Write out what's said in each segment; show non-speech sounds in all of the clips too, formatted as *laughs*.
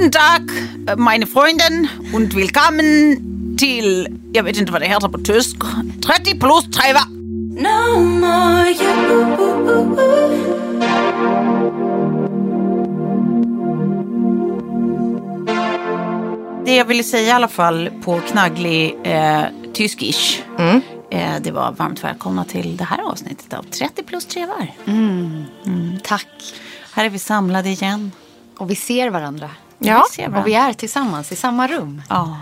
Guten Tag, meine Freunde und willkommen till, jag vet inte vad det heter på tysk, 30 plus 3 va? No more you. Det jag ville säga i alla fall på knagglig eh, tyskish, eh, det var varmt välkomna till det här avsnittet av 30 plus 3 var. Tack. Här är vi samlade igen. Och vi ser varandra. Ja. Och vi är tillsammans i samma rum. Ja,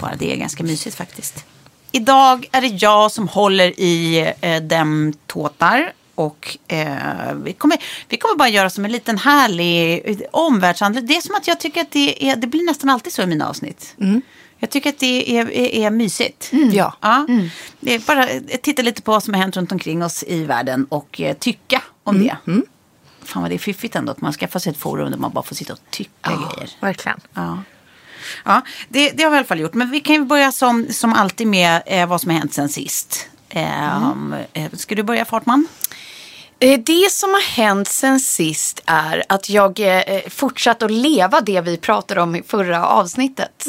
bara det är ganska mysigt faktiskt. Idag är det jag som håller i eh, dem tåtar. Och eh, vi, kommer, vi kommer bara göra som en liten härlig eh, omvärldsanalys. Det är som att jag tycker att det, är, det blir nästan alltid så i mina avsnitt. Jag tycker att det är, är, är mysigt. Ja. Ja. Det är bara eh, titta lite på vad som har hänt runt omkring oss i världen och eh, tycka om det. Fan vad det är fiffigt ändå att man skaffar sig ett forum där man bara får sitta och tycka grejer. Verkligen. Ja, ja det, det har vi i alla fall gjort. Men vi kan ju börja som, som alltid med eh, vad som har hänt sen sist. Eh, eh, Ska du börja Fartman? Eh, Det som har hänt sen sist är att jag eh, fortsatt att leva det vi pratade om i förra avsnittet.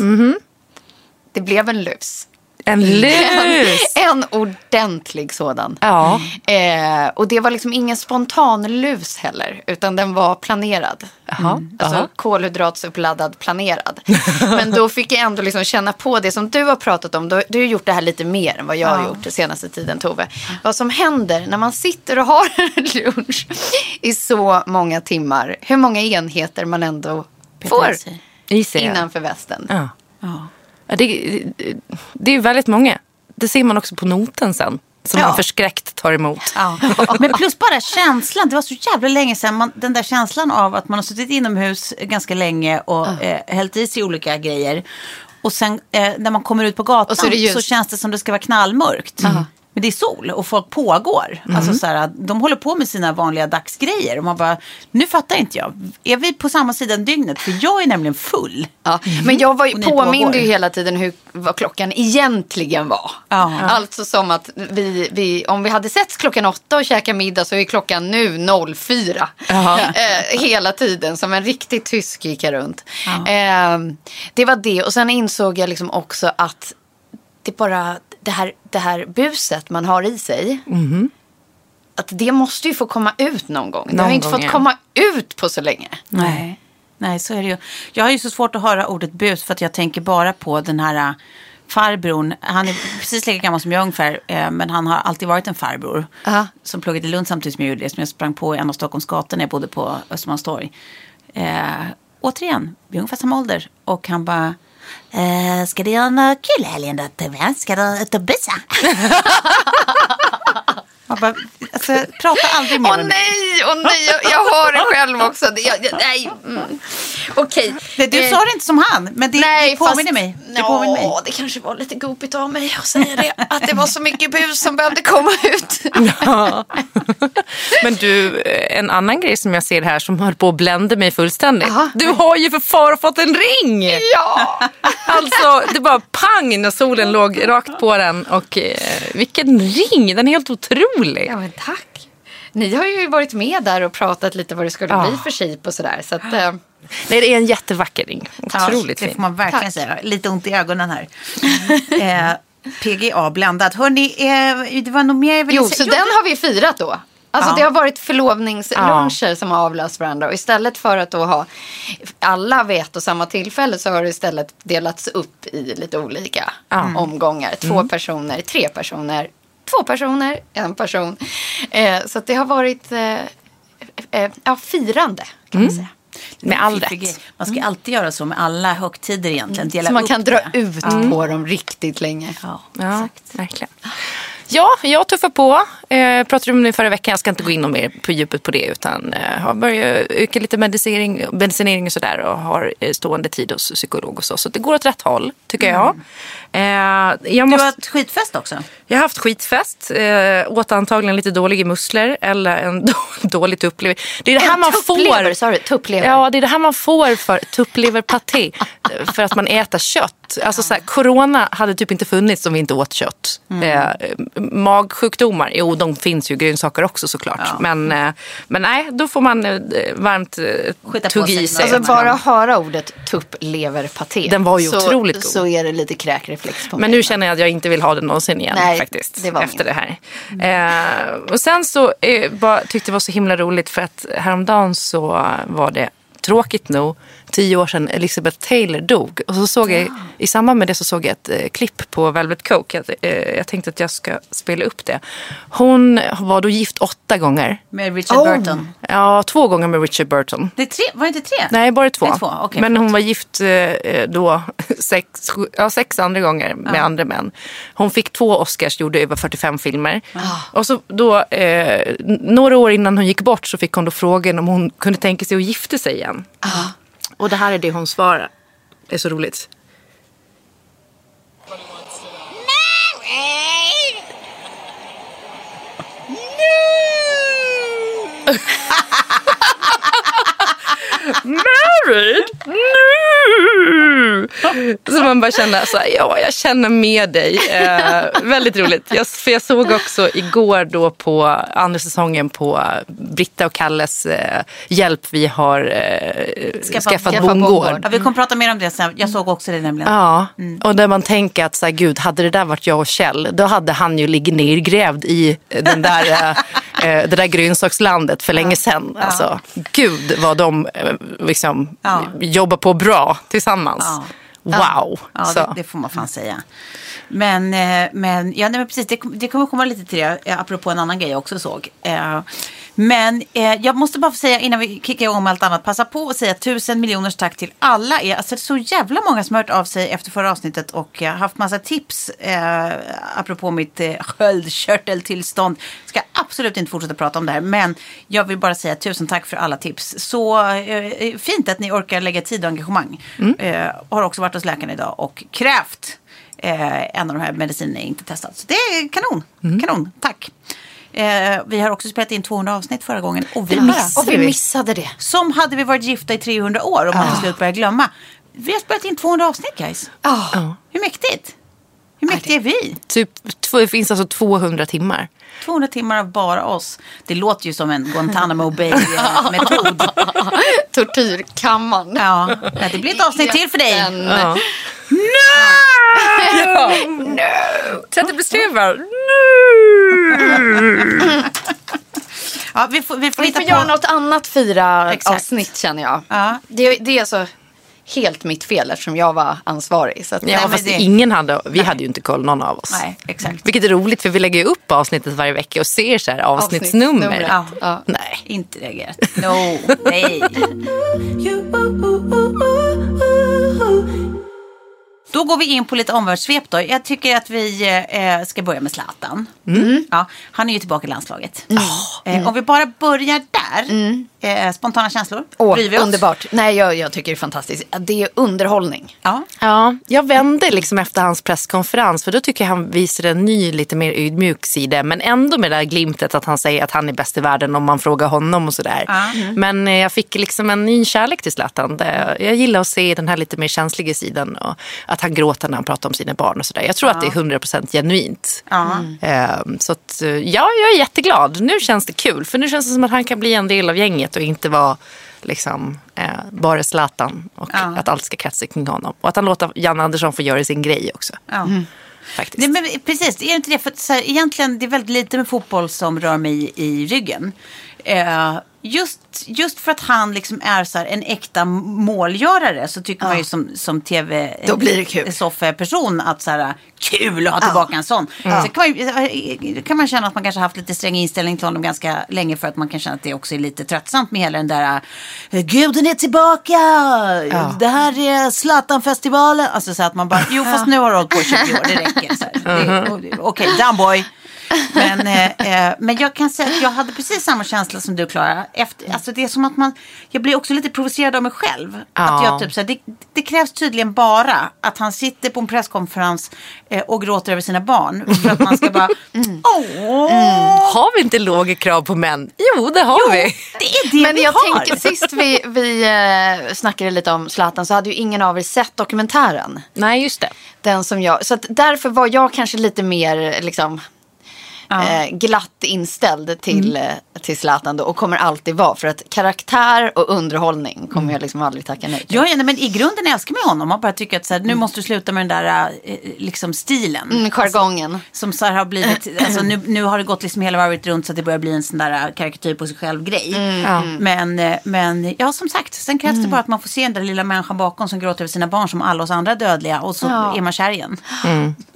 Det blev en lus. En lus! *laughs* En, en ordentlig sådan. Ja. Eh, och det var liksom ingen spontan lus heller, utan den var planerad. Jaha. Alltså Jaha. kolhydratsuppladdad planerad. Men då fick jag ändå liksom känna på det som du har pratat om. Du, du har gjort det här lite mer än vad jag har gjort den senaste tiden Tove. Vad som händer när man sitter och har *laughs* lunch i så många timmar. Hur många enheter man ändå får innanför västen. Ja. Ja, det, det är väldigt många. Det ser man också på noten sen. Som Ja. man förskräckt tar emot. Ja. *laughs* Men plus bara känslan. Det var så jävla länge sedan. Man, den där känslan av att man har suttit inomhus ganska länge och eh, hällt i sig olika grejer. Och sen eh, när man kommer ut på gatan så så känns det som det ska vara knallmörkt. Men det är sol och folk pågår. Alltså så här, de håller på med sina vanliga dagsgrejer. Och man bara, nu fattar inte jag. Är vi på samma sida dygnet? För jag är nämligen full. Ja, men jag var ju, påminde ju hela tiden hur, vad klockan egentligen var. Ja. Alltså som att vi, vi, om vi hade sett klockan åtta och käkat middag så är klockan nu 04. Eh, hela tiden som en riktig tysk gick jag runt. Eh, det var det och sen insåg jag liksom också att det bara det här, det här buset man har i sig. Att det måste ju få komma ut någon gång. det har inte fått ja. komma ut på så länge. Nej. Nej, så är det ju. Jag har ju så svårt att höra ordet bus för att jag tänker bara på den här äh, farbrorn. Han är precis lika gammal som jag ungefär, eh, men han har alltid varit en farbror. Aha. Som pluggade i Lund samtidigt som jag gjorde det, som jag sprang på i en av Stockholms gator när jag bodde på Östermalmstorg. Eh, återigen, vi är ungefär samma ålder. Och han bara, Eh, ska du göra något kul i helgen då Tove? Ska du ut och busa? *laughs* Jag bara, alltså, prata aldrig mer Åh med mig. nej, åh nej, jag, jag har det själv också. Det, jag, jag, nej. Mm. Okej. Nej, Du Eh, sa det inte som han, men det, Nej, det påminner fast, mig. Det påminner mig. Det kanske var lite gopigt av mig att säga det. Att det var så mycket bus som behövde komma ut. Ja. Men du, en annan grej som jag ser här som höll på att blända mig fullständigt. Jaha. Du har ju för far fått en ring! Ja. Alltså, det bara pang när solen låg rakt på den. Och eh, vilken ring! Den är helt otrolig. Ja, men tack. Ni har ju varit med där och pratat lite vad det skulle Ja. bli för shape och sådär. Så att, eh, Nej, det är en jättevacker ring. Otroligt det fin. får man verkligen Tack. säga. Lite ont i ögonen här. eh, PGA blandat. Hörni, eh, det var nog mer jag ville jo, så den har vi firat då. Alltså Ja. det har varit förlovningsluncher som har avlöst varandra. Och istället för att då ha alla vid ett och samma tillfälle så har det istället delats upp i lite olika omgångar. Två personer, tre personer, två personer, en person. Eh, så att det har varit eh, eh, ja, firande kan man säga. Med all rätt. Man ska alltid göra så med alla högtider egentligen. Dela Så man kan dra det. ut på dem riktigt länge. Ja. Ja, verkligen. Ja, jag tuffar på. Eh, pratade om det förra veckan. Jag ska inte gå in mer på djupet på det. Utan eh, har börjat öka lite medicinering, medicinering och sådär. Och har eh, stående tid hos psykolog och så. Så det går åt rätt håll, tycker jag. Eh, jag, Du måste, har ett skitfest också. jag har haft skitfest. Eh, åt antagligen lite dåliga muskler. Eller en *laughs* då, dåligt upplevelse. Det är det här man Tupplever, får. du? Tupplever. Ja, det är det här man får för tuppleverpaté. *laughs* för att man äter kött. Alltså så här, corona hade typ inte funnits om vi inte åt kött. Eh, magsjukdomar, jo de finns ju grönsaker också såklart. Men, eh, men nej, då får man eh, varmt eh, Skita tugga i sig. Alltså bara höra ordet tuppleverpaté. Den var ju så, otroligt god. Så är det lite kräkreflex på Men mig. nu känner jag att jag inte vill ha det någonsin igen Nej, faktiskt. det var efter min. det här. Eh, och sen så eh, bara, tyckte jag det var så himla roligt för att häromdagen så var det tråkigt nog tio år sedan Elizabeth Taylor dog. Och så såg jag, i samband med det så såg jag ett eh, klipp på Velvet Coke. Jag, eh, jag tänkte att jag ska spela upp det. Hon var då gift åtta gånger. Med Richard Oh. Burton. Ja, två gånger med Richard Burton. Det är tre, var det inte tre? Nej, bara två. Två, okej, Men hon var gift eh, då *laughs* sex, ja, sex andra gånger med andra män. Hon fick två Oscars, gjorde över 45 filmer. Och så då, eh, några år innan hon gick bort så fick hon då frågan om hon kunde tänka sig att gifta sig igen. Och det här är det hon svarar. Det är så roligt. Married? *laughs* Nu! Så man bara känner så här, ja jag känner med dig. Eh, väldigt roligt. Jag, för jag såg också igår då på andra säsongen på Britta och Kalles eh, hjälp vi har eh, skaffat, skaffa bondgård. bondgård. Ja, vi kommer prata mer om det sen. Jag såg också det nämligen. Ja, och där man tänker att så här, gud, hade det där varit jag och Kjell, då hade han ju ligger nergrävd i den där, eh, det där grönsakslandet för länge sedan. Alltså, gud vad de eh, liksom Ja. jobbar på bra tillsammans. Ja. Wow. Ja, så. det, det får man fan säga. Men, eh, men, ja, nej, men precis, det, det kommer komma lite till det, eh, apropå en annan grej jag också såg. Eh, Men eh, jag måste bara få säga innan vi kickar igång med allt annat, passa på att säga tusen miljoners tack till alla er. Alltså det är så jävla många som har hört av sig efter förra avsnittet och eh, haft massa tips eh, apropå mitt eh, sköldkörteltillstånd. Ska absolut inte fortsätta prata om det här, men jag vill bara säga tusen tack för alla tips. Så eh, fint att ni orkar lägga tid och engagemang. Eh, har också varit hos läkaren idag och krävt eh, en av de här medicinerna inte testat. Så det är kanon. Kanon, tack. Eh, vi har också spelat in 200 avsnitt förra gången. Och vi, missade och vi missade det. Som hade vi varit gifta i 300 år om man till slut börjar glömma. Vi har spelat in 200 avsnitt guys. Ja. Hur mäktigt? Hur mäktiga är vi? Typ, det finns alltså 200 timmar. 200 timmar av bara oss. Det låter ju som en Guantanamo Bay-metod. *laughs* Tortyrkammaren. Ja, det blir ett avsnitt till för dig. Den- Ja. Sätt beskriver. Ja, vi får, vi får Vi får på... göra något annat fyra Exakt. avsnitt känner jag. Ja. Det, det är alltså helt mitt fel eftersom jag var ansvarig. Så att, Ja, men fast det- ingen hade, vi hade ju inte koll någon av oss. Nej, exakt. Vilket är roligt för vi lägger upp avsnittet varje vecka och ser så här avsnittsnummer. Ja. Ja. Nej. Inte reagerat. No, nej. Då går vi in på lite omvärldssvep då. Jag tycker att vi eh, ska börja med Zlatan. Ja, han är ju tillbaka i landslaget. Eh, om vi bara börjar där. Eh, spontana känslor. Åh, Bryr vi oss? underbart. Nej, jag, jag tycker det är fantastiskt. Det är underhållning. Ja. Ja, jag vände liksom efter hans presskonferens för då tycker jag han visade en ny lite mer ödmjuk sida men ändå med det där glimtet att han säger att han är bäst i världen om man frågar honom och sådär. Men eh, jag fick liksom en ny kärlek till Zlatan. Jag gillar att se den här lite mer känsliga sidan och att han gråter när han pratar om sina barn och sådär. Jag tror att det är 100% genuint. Eh, Så att, eh, ja, jag är jätteglad. Nu känns det kul för nu känns det som att han kan bli en del av gänget och inte vara liksom, eh, bara Zlatan och att allt ska kretsa kring honom. Och att han låter Jan Andersson få göra sin grej också. Ja. Faktiskt. Nej, men precis, det är inte det. För så här, egentligen det är väldigt lite med fotboll som rör mig i, i ryggen. Eh, just, just för att han liksom är så en äkta målgörare så tycker man ju som, som tv Då blir det kul. person att så här, kul att ha tillbaka en sån. Så kan man, ju- kan man känna att man kanske haft lite sträng inställning till honom ganska länge för att man kan känna att det också är lite tröttsamt med hela den där eh, guden är tillbaka, det här är Zlatan-festivalen. Alltså så att man bara, jo fast nu har du hållit på i 20 år, det räcker. så här. Det- Okej, down boy. Men, eh, eh, men jag kan säga att jag hade precis samma känsla som du Klara. Efter, alltså det är som att man, jag blir också lite provocerad av mig själv. Att jag typ så här, det, det krävs tydligen bara att han sitter på en presskonferens eh, och gråter över sina barn. För att man ska bara, *laughs* åh, Har vi inte låga krav på män? Jo, det har vi. det är det Men vi jag har. tänker, sist vi, vi eh, snackade lite om Zlatan så hade ju ingen av er sett dokumentären. Nej, just det. Den som jag, så att därför var jag kanske lite mer liksom, eh, glatt inställd till, Mm. eh, till Zlatan då, och kommer alltid vara. För att karaktär och underhållning kommer jag liksom aldrig tacka nej till. Ja, ja, men i grunden älskar man honom. Man bara tycker att så här, nu måste du sluta med den där eh, liksom stilen. Mm, jargongen. Som så har blivit, *laughs* alltså nu, nu har det gått liksom hela varvet runt så att det börjar bli en sån där karikatyr på sig själv grej. Men, eh, men ja som sagt, sen krävs det bara att man får se den där lilla människan bakom som gråter över sina barn som alla oss andra dödliga och så Ja. är man kär igen. *laughs*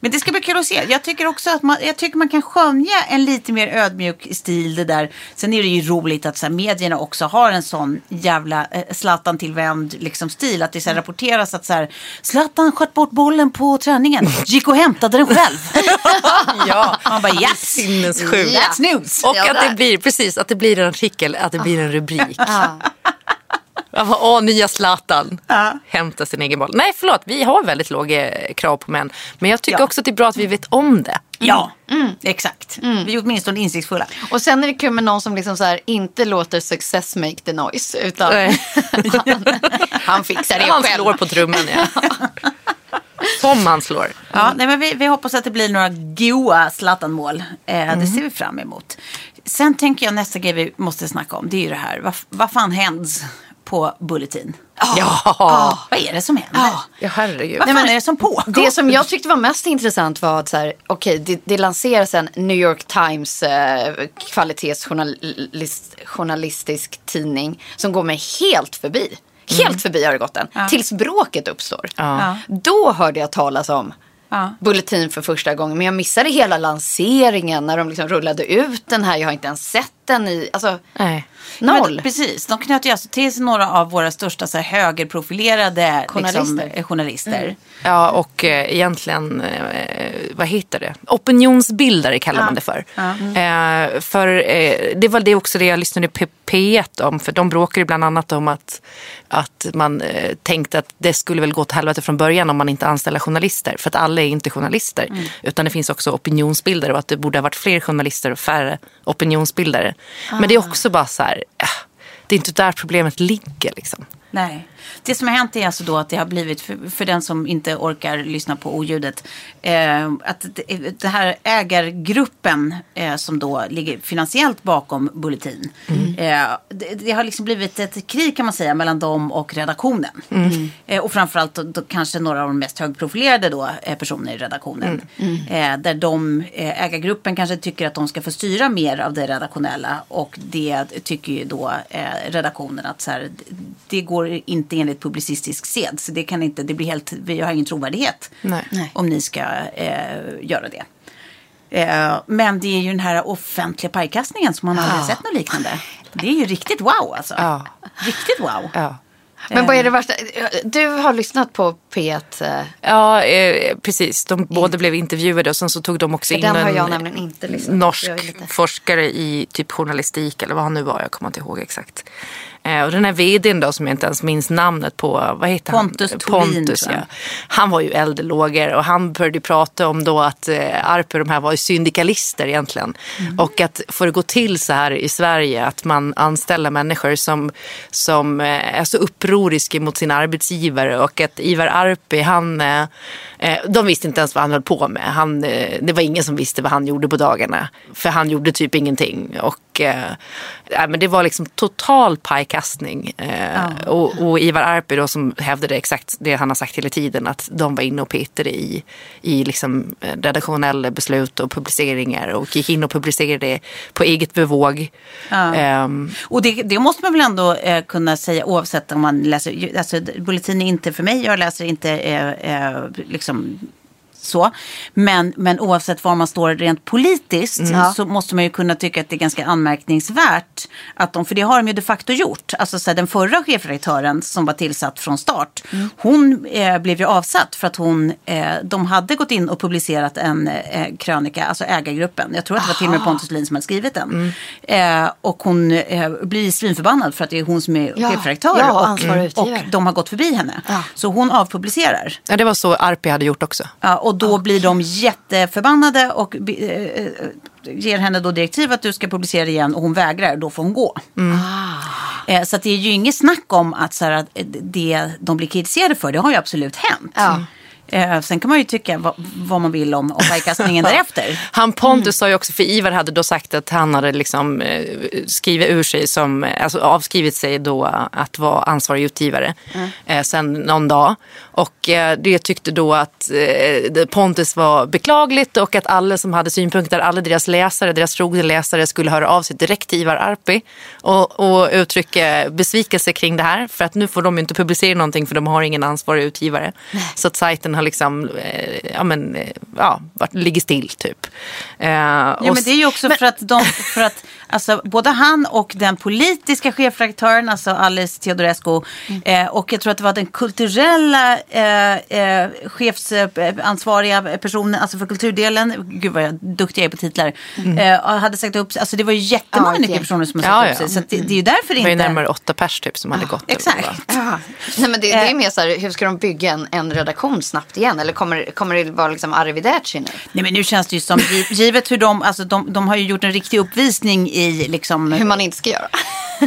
men det ska bli kul att se. Jag tycker också att man, jag tycker man kan skönja en lite mer ödmjuk stil det där. Sen är det ju roligt att så här, medierna också har en sån jävla eh, Zlatan-tillvänd liksom, stil. Att det så här, rapporteras att så här, Zlatan sköt bort bollen på träningen, gick och hämtade den själv. *laughs* Ja. Man bara yes, Sinnessjukt. That's news. Och Ja, att det blir, precis, att det blir en artikel, att det blir en rubrik. Åh, nya Zlatan. Hämta sin egen boll. Nej, förlåt, vi har väldigt låga krav på män. Men jag tycker Ja. också att det är bra att vi vet om det. Ja, exakt. Vi är åtminstone insiktsfulla. Och sen är det kul med någon som liksom så här, inte låter success make the noise. Utan han, *laughs* han fixar det Han själv. slår på trumman, ja. Som han slår. Ja, nej, men vi, vi hoppas att det blir några goa Zlatan-mål. Eh, Det ser vi fram emot. Sen tänker jag nästa grej vi måste snacka om. Det är ju det här. Vad, vad fan händs på Bulletin? Ja, Vad är det som händer? ja herregud. Vad fan är det som pågår? Det som jag tyckte var mest intressant var att så här, okej, det, det lanseras en New York Times eh, kvalitetsjournalist, journalistisk tidning som går mig helt förbi. Helt förbi har det gått den. Tills bråket uppstår. Ja. Då hörde jag talas om Ja. Bulletin för första gången. Men jag missade hela lanseringen när de liksom rullade ut den här. Jag har inte ens sett den i, alltså Nej. noll. Men, precis, de knöt ju alltså till sig några av våra största så här, högerprofilerade Journalister. Liksom, journalister. Ja, och eh, egentligen, eh, vad heter det? Opinionsbildare kallar man det för. Eh, för eh, det var det också det jag lyssnade på P1 om, för de bråkade bland annat om att, att man eh, tänkte att det skulle väl gå till helvete från början om man inte anställer journalister. För att alla är inte journalister, utan det finns också opinionsbildare och att det borde ha varit fler journalister och färre opinionsbildare. Men det är också bara så här, eh, det är inte där problemet ligger liksom. Nej. Det som har hänt är alltså då att det har blivit, för, för den som inte orkar lyssna på oljudet, eh, att det, det här ägargruppen eh, som då ligger finansiellt bakom Bulletin, eh, det, det har liksom blivit ett krig kan man säga mellan dem och redaktionen. Eh, och framförallt då, då, kanske några av de mest högprofilerade då, eh, personer i redaktionen. Eh, där de, eh, ägargruppen kanske tycker att de ska få styra mer av det redaktionella och det tycker ju då redaktionen att så här, det- det går inte enligt publicistisk sed. Så det kan inte, det blir helt, vi har ingen trovärdighet Nej. Om ni ska eh, göra det. Eh, men det är ju den här offentliga pajkastningen som man aldrig sett något liknande. Det är ju riktigt wow alltså. Ja. Riktigt wow. Ja. Men vad är det värsta? Du har lyssnat på P1. eh, Ja, eh, precis. De båda blev intervjuade och sen så tog de också För in den har en jag nämligen inte lyssnat på, norsk forskare i typ journalistik eller vad han nu var. Jag kommer inte ihåg exakt. Eh, och den här vdn då som jag inte ens minns namnet på, vad heter Pontus han? Thulin, Pontus, jag. ja. Han var ju eldlågor och han började prata om då att eh, Arpe de här var ju syndikalister egentligen. Mm. Och att får det gå till så här i Sverige att man anställer människor som, som eh, är så upproriska mot sin arbetsgivare och att Ivar Arpi han, eh, eh, de visste inte ens vad han höll på med. Han, eh, det var ingen som visste vad han gjorde på dagarna. För han gjorde typ ingenting. Och, eh, ja, men det var liksom total pajkastning. Eh, och, och Ivar Arpi då som hävdade exakt det han har sagt hela tiden. Att de var inne och petade i, i liksom eh, redaktionella beslut och publiceringar. Och gick in och publicerade på eget bevåg. Ehm, Och det, det måste man väl ändå eh, kunna säga oavsett om man läser, alltså Bulletin är inte för mig, jag läser inte eh, eh, liksom så. Men, men oavsett var man står rent politiskt så måste man ju kunna tycka att det är ganska anmärkningsvärt att de, för det har de ju de facto gjort. Alltså så här, den förra chefredaktören som var tillsatt från start, hon eh, blev ju avsatt för att hon, eh, de hade gått in och publicerat en eh, krönika, alltså ägargruppen. Jag tror att det var till och med Pontus Lin som hade skrivit den. Eh, och hon eh, blir svinförbannad för att det är hon som är Ja. chefredaktör Ja, och och, och de har gått förbi henne. Så hon avpublicerar. ja, det var så Arpi hade gjort också. Ja, och då blir de jätteförbannade och eh, eh, ger henne då direktiv att du ska publicera igen och hon vägrar, då får hon gå. Eh, så det är ju inget snack om att, så här, att eh, det de blir kritiserade för, det har ju absolut hänt. Ja. Eh, sen kan man ju tycka vad, vad man vill om, om pajkastningen *laughs* därefter. Han Pontus sa ju också, för Ivar hade då sagt att han hade liksom eh, skrivit ur sig som, eh, alltså avskrivit sig då att vara ansvarig utgivare eh, sen någon dag. Och eh, det tyckte då att eh, Pontus var beklagligt och att alla som hade synpunkter, alla deras läsare, deras trogna läsare skulle höra av sig direkt till Ivar Arpi och, och uttrycka besvikelse kring det här. För att nu får de ju inte publicera någonting för de har ingen ansvarig utgivare. Så att sajten har liksom, eh, ja men, eh, ja, varit, ligger still typ. Eh, Ja, men det är ju också för att, de, för att *laughs* alltså, både han och den politiska chefredaktören, alltså Alice Teodorescu, eh, och jag tror att det var den kulturella eh, eh, chefsansvariga personen, alltså för kulturdelen, gud vad jag duktig jag är på titlar, eh, hade sagt upp sig. Alltså det var ju jättemånga Ja, nyckelpersoner som har sagt Ja, upp ja. sig. Så att det, det är ju därför det var ju inte... närmare åtta pers typ som hade gått. det. Exakt. Nej, men det, det är mer så här, hur ska de bygga en, en redaktion snabbt igen? Eller kommer, kommer det vara liksom arrivederci nu? Nej men nu känns det ju som, gi- givet hur de, alltså de, de har ju gjort en riktig uppvisning i liksom Hur man inte ska göra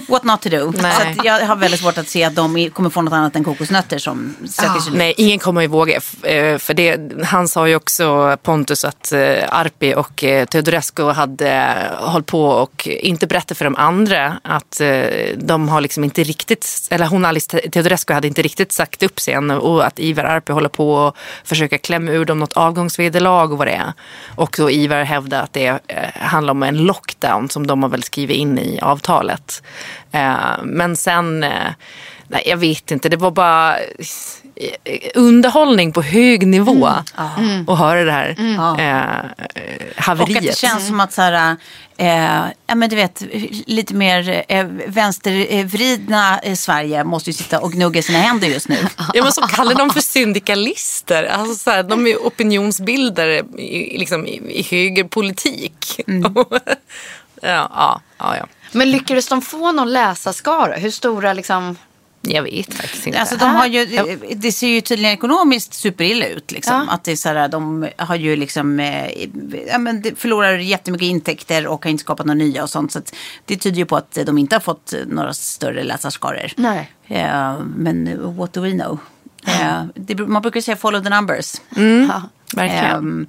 what not to do. Nej. Så jag har väldigt svårt att se att de kommer få något annat än kokosnötter som söker sig Nej, ingen kommer att våga. eh, För det, han sa ju också, Pontus, att eh, Arpi och eh, Teodorescu hade hållit på och inte berättat för de andra att de har liksom inte riktigt, eller hon Alice Te- Teodorescu hade inte riktigt sagt upp sig än och att Ivar Arpi håller på och försöka klämma ur dem något avgångsvederlag och vad det är. Och då Ivar hävdar att det handlar om en lockdown som de har väl skrivit in i avtalet. Eh, Men sen, eh, nej jag vet inte, det var bara eh, underhållning på hög nivå att höra det här eh, haveriet. Och att det känns som att så här, eh, ja men du vet, lite mer eh, vänstervridna eh, Sverige måste ju sitta och gnugga sina händer just nu. Ja, men så kallar de för syndikalister. Alltså, så här, de är opinionsbildare i, liksom, i, i högerpolitik. *laughs* ja, ja, ja, ja. Men lyckades de få någon läsarskara? Hur stora liksom? Jag vet faktiskt inte. Alltså de har ju, det ser ju tydligen ekonomiskt superilla ut. Liksom. Ja. Att det är så här, de har ju liksom, eh, ja, men det förlorar jättemycket intäkter och har inte skapat några nya och sånt. Så att det tyder ju på att de inte har fått några större läsarskaror. Nej. Eh, men what do we know? Eh, det, man brukar säga follow the numbers. Ja. Verkligen. Ehm,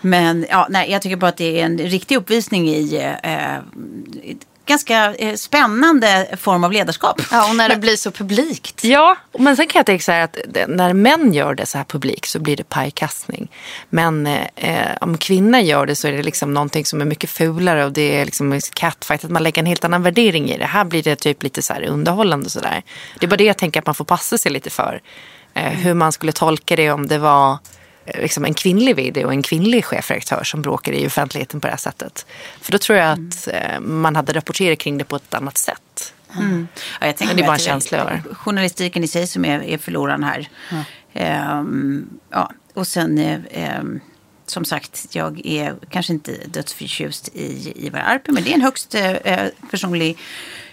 men ja, nej, jag tycker bara att det är en riktig uppvisning i eh, ganska eh, spännande form av ledarskap. Ja, och när det blir så publikt. Ja, men sen kan jag tänka så här att när män gör det så här publik så blir det pajkastning. Men eh, om kvinnor gör det så är det liksom någonting som är mycket fulare och det är liksom catfight, att man lägger en helt annan värdering i det. Här blir det typ lite så här underhållande så där. Det är bara det jag tänker att man får passa sig lite för. Eh, hur man skulle tolka det om det var eh, liksom en kvinnlig vd och en kvinnlig chefredaktör som bråkar i offentligheten på det här sättet. För då tror jag att eh, man hade rapporterat kring det på ett annat sätt. Mm. Ja, jag tänker Men det är bara en känsla över. Journalistiken i sig som är, är förloraren här. Ehm, ja, och sen eh, ehm, som sagt, jag är kanske inte dödsförtjust i Ivar Arpi, men det är en högst eh, personlig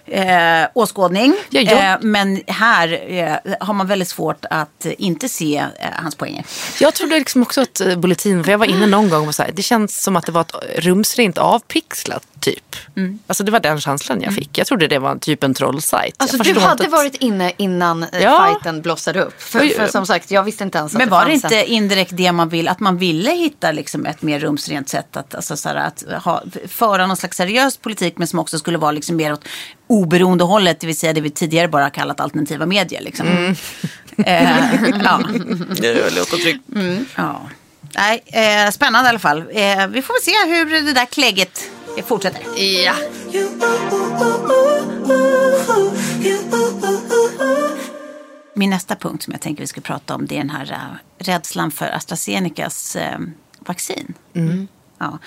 eh, åskådning. Ja, jag- Eh, men här eh, har man väldigt svårt att inte se eh, hans poänger. Jag trodde liksom också att eh, Bulletin, för jag var inne någon gång och så här, det känns som att det var ett rumsrent avpixlat typ. Mm. Alltså det var den känslan jag fick. Jag trodde det var typ en trollsajt. Alltså du hade att- varit inne innan eh, Ja. fighten blossade upp. För, för som sagt, jag visste inte ens att Men det var det inte en... indirekt det man vill, att man ville hitta liksom ett mer rumsrent sätt att, alltså så här, att ha, föra någon slags seriös politik men som också skulle vara liksom mer åt oberoende hållet, det vill säga det vi tidigare bara kallat alternativa medier. Liksom. Mm. Eh, *laughs* ja. Det låter tryggt. ja. Nej, eh, spännande i alla fall. Eh, vi får väl se hur det där klägget eh, fortsätter. Ja. Min nästa punkt som jag tänker vi ska prata om det är den här äh, rädslan för AstraZenecas äh, vaccin. Ja.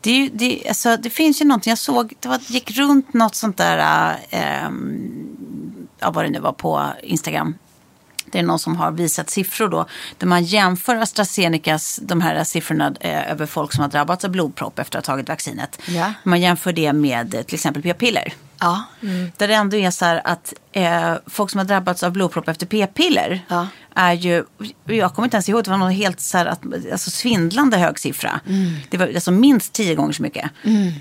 Det, det, alltså, det finns ju någonting, jag såg, det var, gick runt något sånt där, äh, ja, vad det nu var på Instagram. Det är någon som har visat siffror då, där man jämför AstraZenecas, de här siffrorna eh, över folk som har drabbats av blodpropp efter att ha tagit vaccinet. Ja. Man jämför det med eh, till exempel p-piller. Ja. Där det ändå är så här att eh, folk som har drabbats av blodpropp efter p-piller Ja. är ju, jag kommer inte ens ihåg, det var någon helt så här att, alltså svindlande hög siffra. Det var alltså minst tio gånger så mycket,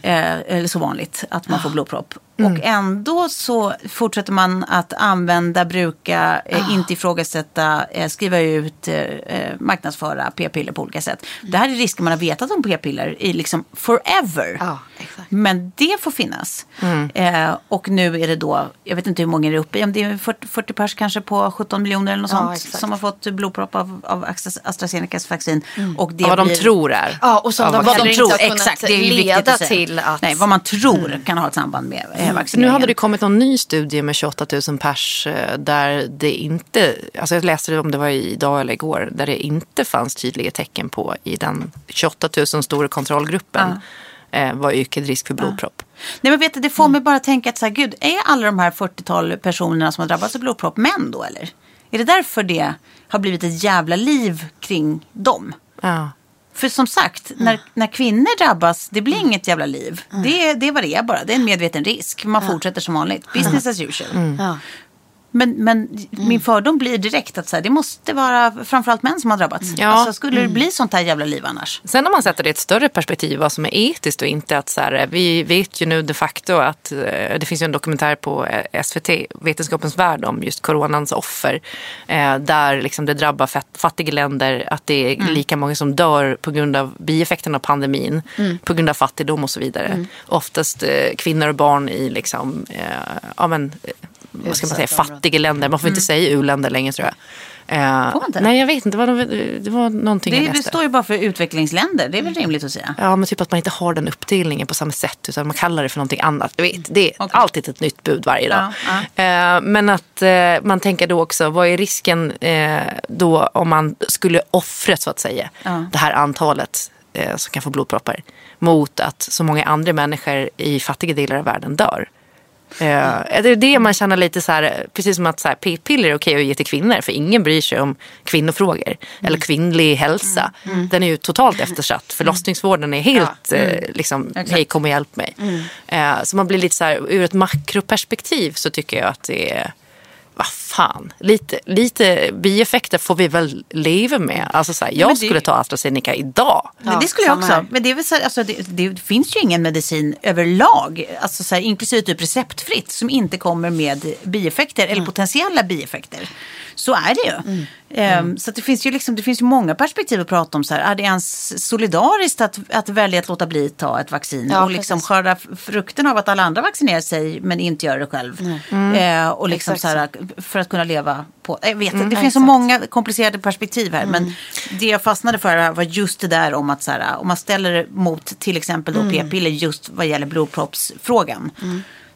eh, eller så vanligt, att man får blodpropp. Och ändå så fortsätter man att använda, bruka, eh, inte ifrågasätta, eh, skriva ut, eh, eh, marknadsföra p-piller på olika sätt. Det här är risker man har vetat om p-piller i liksom forever. Ja, exakt. Men det får finnas. Eh, och nu är det då, jag vet inte hur många det är uppe i, om det är 40, 40 pers kanske på 17 miljoner eller något Ja, sånt. exakt. Som har fått blodpropp av, av Astra- AstraZenecas vaccin. Och det Ja, vad de blir- tror är. Ja, och som de. Vad de tror, exakt. Det är ju viktigt att säga. till att... Nej, vad man tror kan ha ett samband med eh, Nu vaccineringen. hade det kommit någon ny studie med 28 000 pers eh, där det inte, alltså jag läste det om det var idag eller igår, där det inte fanns tydliga tecken på i den 28 000 stora kontrollgruppen eh, var ökad risk för blodpropp. Nej men vet du, det får mig bara tänka att så här, gud, är alla de här 40-tal personerna som har drabbats av blodpropp män då eller? Är det därför det har blivit ett jävla liv kring dem? Ja. För som sagt, när, när kvinnor drabbas, det blir inget jävla liv. Det, är- det är vad det är bara. Det är en medveten risk. Man fortsätter som vanligt. Business as usual. Ja. Men, men min fördom blir direkt att så här, det måste vara framförallt män som har drabbats. Ja. Alltså, skulle det bli sånt här jävla liv annars? Sen om man sätter det i ett större perspektiv, vad som är etiskt och inte. att så här, Vi vet ju nu de facto att eh, det finns ju en dokumentär på eh, SVT, Vetenskapens värld, om just coronans offer. Eh, där liksom det drabbar fattiga länder, att det är Mm. lika många som dör på grund av bieffekterna av pandemin, Mm. på grund av fattigdom och så vidare. Oftast eh, kvinnor och barn i liksom, ja, men, vad ska man säga, fattiga länder. Man får inte säga u-länder längre tror jag. Eh, Får man inte? Nej, jag vet inte. Det var, det var någonting jag Det, det läste. står ju bara för utvecklingsländer. Det är väl rimligt att säga. Ja, men typ att man inte har den uppdelningen på samma sätt utan man kallar det för någonting annat. Jag vet, det är Okej. alltid ett nytt bud varje dag. Ja, Eh, men att eh, man tänker då också, vad är risken eh, då om man skulle offra så att säga Ja. det här antalet eh, som kan få blodproppar mot att så många andra människor i fattiga delar av världen dör. Eh, Det är det man känner lite så här, precis som att så här, p-piller är okej att ge till kvinnor för ingen bryr sig om kvinnofrågor eller kvinnlig hälsa. Den är ju totalt eftersatt. Förlossningsvården är helt eh, liksom, hej kom och hjälp mig. Eh, Så man blir lite så här, ur ett makroperspektiv så tycker jag att det är fan, lite, lite bieffekter får vi väl leva med. Alltså så här, jag det- skulle ta AstraZeneca idag. Men det skulle jag också. här. Men det, är väl så, alltså, det, det finns ju ingen medicin överlag, alltså, så här, inklusive typ receptfritt, som inte kommer med bieffekter eller potentiella bieffekter. Så är det ju. Ehm, Så det, finns ju liksom, det finns ju många perspektiv att prata om. Så här, är det ens solidariskt att, att välja att låta bli att ta ett vaccin Ja, och liksom precis. skörda frukten av att alla andra vaccinerar sig men inte gör det själv? Ehm, och liksom Exakt så här, för att kunna leva på... Jag vet, inte, det ja, finns så exakt. många komplicerade perspektiv här. Men det jag fastnade för var just det där om att så här, om man ställer det mot till exempel då p-piller just vad gäller blodproppsfrågan.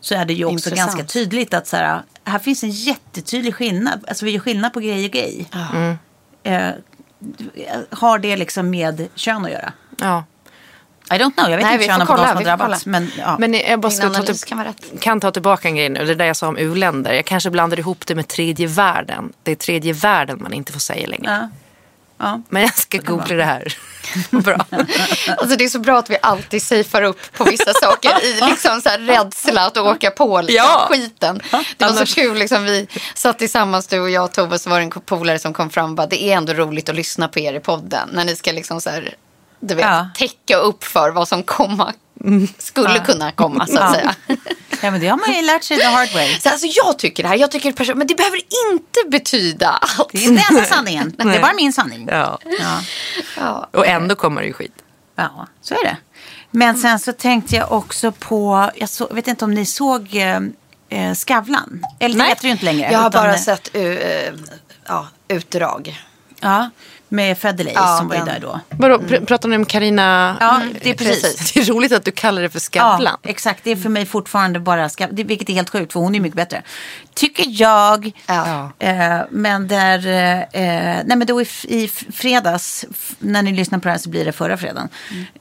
Så är det ju också Intressant. ganska tydligt att så här, här finns en jättetydlig skillnad. Alltså vi gör skillnad på grej och grej. Eh, har det liksom med kön att göra? Ja. I don't know, jag vet Nej, inte får har kolla, som har drabbats. Men, ja. Men jag bara ska ta till, kan vara rätt. kan ta tillbaka en grej nu. Det där jag sa om u-länder. Jag kanske blandar ihop det med tredje världen. Det är tredje världen man inte får säga längre. Ja. Ja. Men jag ska googla det här. *laughs* Bra. Alltså det är så bra att vi alltid safear upp på vissa saker i liksom så här rädsla att åka på liksom Ja. skiten. Det var så kul, liksom, vi satt tillsammans du och jag och Tove så var det en polare som kom fram och bara, det är ändå roligt att lyssna på er i podden när ni ska liksom så här, du vet, Ja. täcka upp för vad som komma, skulle kunna komma så att Ja. säga. *laughs* ja, men det har man ju lärt sig the hard way. Så alltså jag tycker det här, jag tycker det person- men det behöver inte betyda allt. Det är inte enda sanningen. *laughs* Det är bara min sanning. Ja. Ja. Ja. Och ändå kommer det ju skit. Ja, så är det. Men sen så tänkte jag också på, jag så, vet inte om ni såg eh, eh, Skavlan? Eller det Nej. heter det ju inte längre. Jag har utan, bara eh, sett uh, ja, utdrag. Ja, med Federley Ja, som var den. där då. Vadå, pr- pratar ni om Karina? Ja, det är precis. precis. Det är roligt att du kallar det för Skavlan. Ja, exakt. Det är för mig fortfarande bara Skav, det, vilket är helt sjukt för hon är mycket bättre. Tycker jag. Ja. Eh, men där, eh, nej men då i, i fredags, när ni lyssnar på det här så blir det förra fredagen.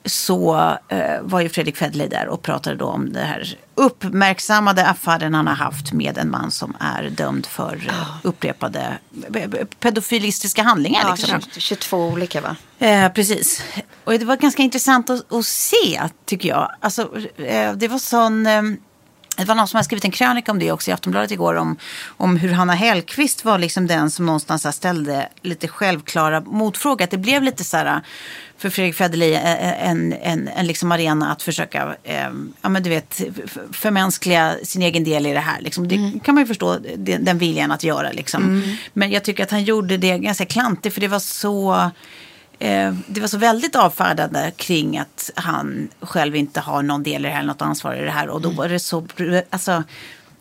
Så eh, var ju Fredrik Federley där och pratade då om det här uppmärksammade affären han har haft med en man som är dömd för eh, upprepade eh, pedofilistiska handlingar. Ja, liksom. 22 olika va? Eh, precis. Och det var ganska intressant att, att se, tycker jag. Alltså, eh, det var sån... Det var någon som har skrivit en krönika om det också i Aftonbladet igår. Om, om hur Hanna Hellqvist var liksom den som någonstans ställde lite självklara motfrågor. Att det blev lite så här för Fredrik Federley eh, en, en, en liksom arena att försöka eh, ja, men du vet, förmänskliga sin egen del i det här. Liksom. Det kan man ju förstå den, den viljan att göra. Liksom. Men jag tycker att han gjorde det ganska klantigt för det var så eh, det var så väldigt avfärdande kring att han själv inte har någon del i det här, något ansvar i det här. Och då var det så, alltså,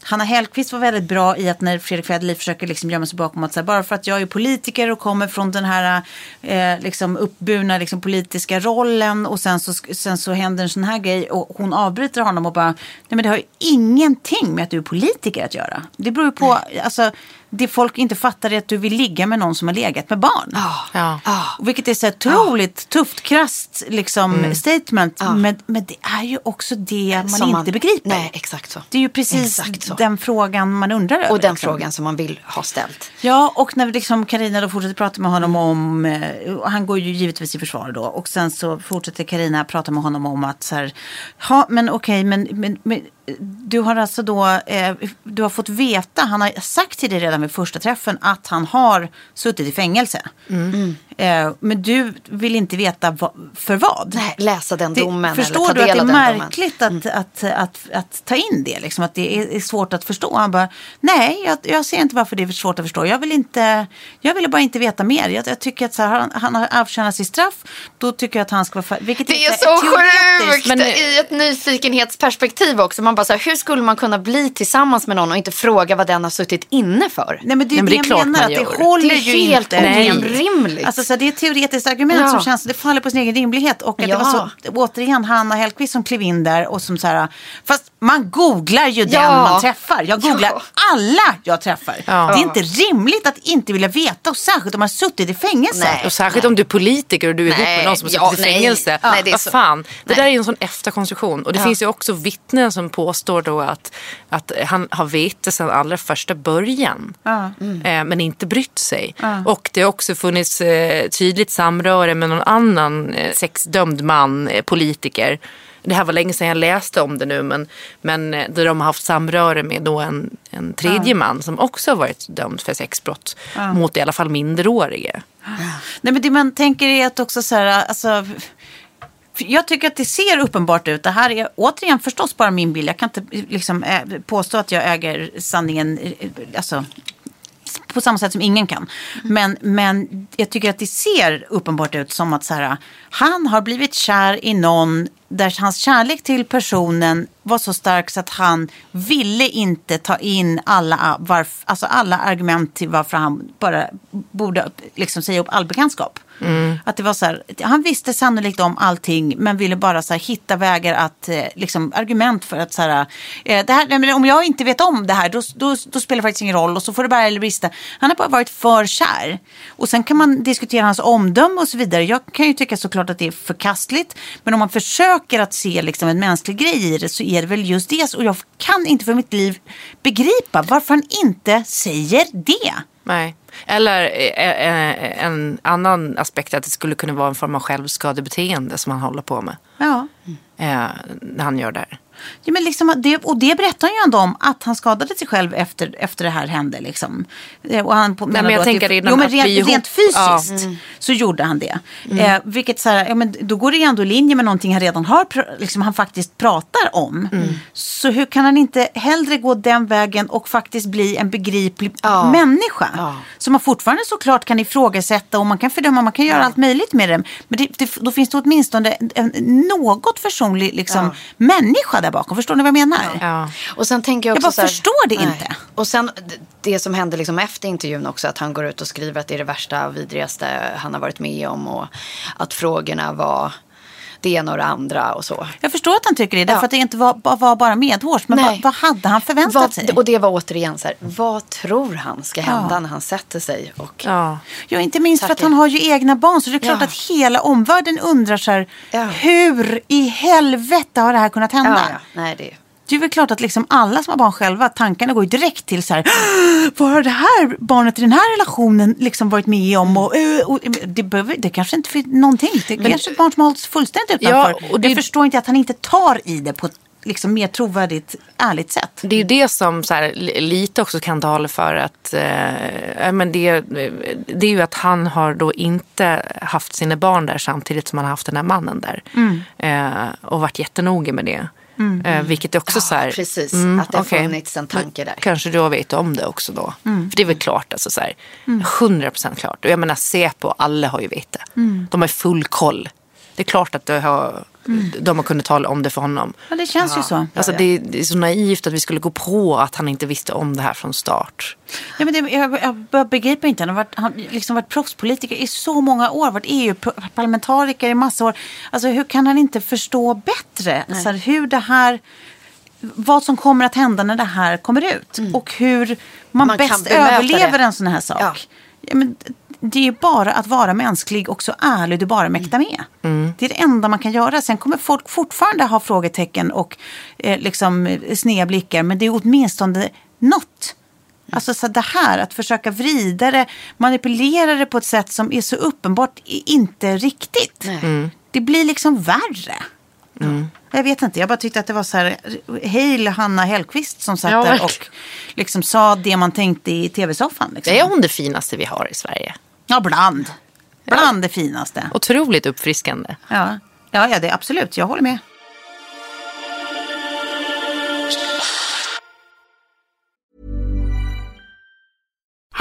Hanna Hellquist var väldigt bra i att när Fredrik Federley försöker liksom gömma sig bakom att så här, bara för att jag är politiker och kommer från den här eh, liksom uppburna liksom, politiska rollen och sen så, sen så händer en sån här grej och hon avbryter honom och bara, nej men det har ju ingenting med att du är politiker att göra. Det beror ju på, alltså det folk inte fattar är att du vill ligga med någon som har legat med barn. Ja. Och Vilket är så otroligt tufft, krasst liksom, Mm. statement. Men, men det är ju också det man Som inte begriper. Nej, exakt så. Det är ju precis Exakt så. den frågan man undrar över. Och den liksom. frågan som man vill ha ställt. Ja, och när liksom Karina då fortsätter prata med honom om, eh, och han går ju givetvis i försvar då, och sen så fortsätter Karina prata med honom om att så här, ja men okej, men, men, men du har alltså då, eh, du har fått veta, han har sagt till dig redan vid första träffen att han har suttit i fängelse. Eh, men du vill inte veta va, för vad. Nej, läsa den Det- domen förstår eller ta du att det är av den domen. märkligt att, att, att, att, ta in det? Liksom, att det är, är svårt att förstå. Han bara, nej, jag, jag ser inte varför det är svårt att förstå. Jag vill, inte, jag vill bara inte veta mer. Jag, jag tycker att så här, han, han har avtjänat sitt straff. Då tycker jag att han ska vara färdig. Vilket Det är ett så sjukt men- i ett nyfikenhetsperspektiv också. Man bara så här, hur skulle man kunna bli tillsammans med någon och inte fråga vad den har suttit inne för? Nej men det är Nej, men det det jag klart menar, att det håller Det är ju helt inte. orimligt. Alltså, så här, det är ett teoretiskt argument Ja. som känns, det faller på sin egen rimlighet. Och att det Ja. var så, återigen Hanna Hellquist som klev in där och som så här, fast man googlar ju den Ja. man träffar. Jag googlar Ja. alla jag träffar. Ja. Det är inte rimligt att inte vilja veta och särskilt om man har suttit i fängelse. Nej. Och särskilt om du är politiker och du är ihop Nej, med någon som har ja, suttit i nej. fängelse. Ja, nej, det är Vad så- fan. Det nej. där är ju en sån efterkonstruktion. Och det Ja. finns ju också vittnen som påstår då att, att han har vetat sedan allra första början. Eh, men inte brytt sig. Och det har också funnits eh, tydligt samröre med någon annan eh, sexdömd man, politiker. Det här var länge sedan jag läste om det nu men, men där de har haft samröre med då en, en tredje man som också har varit dömd för sexbrott mot i alla fall minderåriga. Nej, men det man tänker är att också så här, alltså, jag tycker att det ser uppenbart ut. Det här är återigen förstås bara min bild. Jag kan inte liksom, eh, påstå att jag äger sanningen, eh, alltså, på samma sätt som ingen kan. Men, men jag tycker att det ser uppenbart ut som att så här, han har blivit kär i någon där hans kärlek till personen var så stark så att han ville inte ta in alla, varf, alltså alla argument till varför han bara borde liksom säga upp all bekantskap. Mm. Att det var så här, han visste sannolikt om allting men ville bara så här, hitta vägar att, eh, liksom argument för att så här, eh, det här, om jag inte vet om det här då, då, då spelar det faktiskt ingen roll och så får det bara eller brista. Han har bara varit för kär. Och sen kan man diskutera hans omdöme och så vidare. Jag kan ju tycka såklart att det är förkastligt. Men om man försöker att se liksom en mänsklig grej i det så är det väl just det. Och jag kan inte för mitt liv begripa varför han inte säger det. Nej. Eller eh, eh, en annan aspekt att det skulle kunna vara en form av självskadebeteende som han håller på med. Ja. Eh, när han gör det här. Ja, men liksom, det, och det berättar han ju ändå om att han skadade sig själv efter, efter det här hände. Liksom. Eh, Och han på- menar men jag tänker det, redan jo, men rent, ihop- rent fysiskt Ja. Mm. så gjorde han det. Eh, vilket så här, ja, men då går det ju ändå i linje med någonting han redan har, liksom, han faktiskt pratar om. Mm. Så hur kan han inte hellre gå den vägen och faktiskt bli en begriplig Ja. människa? Ja. Som man fortfarande såklart kan ifrågasätta och man kan fördöma, man kan göra allt möjligt med det. Men det, det, då finns det åtminstone en, en något försonlig liksom, människa där bakom. Förstår ni vad jag menar? Ja. Och sen tänker jag Jag också bara så här- förstår det inte. Och sen det som hände liksom efter intervjun också. Att han går ut och skriver att det är det värsta och vidrigaste han har varit med om. Och att frågorna var det ena och det andra och så. Jag förstår att han tycker det, därför Ja. att det inte var, bara- var bara medhårs. Men vad, vad hade han förväntat Vad, sig? och det var återigen så här. Vad tror han ska hända Ja. när han sätter sig? Och, Ja. Ja, inte minst för att han har ju egna barn. Så det är klart Ja. att hela omvärlden undrar så här, Ja. hur i helvete har det här kunnat hända? ja, ja. Nej, det, Det är väl klart att liksom alla som har barn själva, tankarna går ju direkt till så här, vad har det här barnet i den här relationen liksom varit med om? Och, eh, och, det, behöver, det kanske inte finns någonting. Det är kanske är ett barn som har hållits fullständigt Ja, utanför. och det- Jag förstår inte att han inte tar i det på ett liksom, mer trovärdigt, ärligt sätt. Det är ju det som så här, li- lite också kan tala för att eh, ja, men det, det är ju att han har då inte haft sina barn där samtidigt som han har haft den här mannen där. Eh, och varit jättenoga med det. Eh, vilket är också så här, precis. mm, att det har okej. funnits en tanke där. Kanske du vet om det också då. För det är väl klart, alltså så här, 100% klart. Och jag menar Säpo, alla har ju vet det. De har full koll. Det är klart att har, de har kunnat tala om det för honom. Ja, det känns ju så. Alltså det, det är så naivt att vi skulle gå på att han inte visste om det här från start. Ja, men det, jag, jag begriper inte. Han har varit, han, liksom varit proffspolitiker i så många år. Varit EU-parlamentariker i massa år. Alltså, hur kan han inte förstå bättre så här, hur det här... Vad som kommer att hända när det här kommer ut. Och hur man, Man bäst överlever det. en sån här sak. Ja. Ja, men, det är bara att vara mänsklig och så ärlig du bara mäktar med. Det är det enda man kan göra. Sen kommer folk fortfarande ha frågetecken och eh, liksom, eh, sneda blickar. Men det är åtminstone något. Alltså så det här att försöka vrida det, manipulera det på ett sätt som är så uppenbart inte riktigt. Det blir liksom värre. Jag vet inte, jag bara tyckte att det var så här, hej Hanna Hellqvist som satt Ja, där och liksom sa det man tänkte i tv-soffan. Liksom. Det är hon det finaste vi har i Sverige. Ja, bland. Bland det finaste. Otroligt uppfriskande. Ja, ja, ja det är absolut, jag håller med.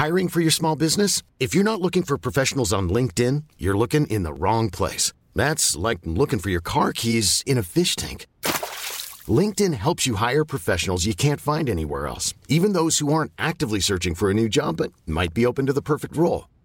Hiring for your small business? If you're not looking for professionals on LinkedIn, you're looking in the wrong place. That's like looking for your car keys in a fish tank. LinkedIn helps you hire professionals you can't find anywhere else, even those who aren't actively searching for a new job but might be open to the perfect role.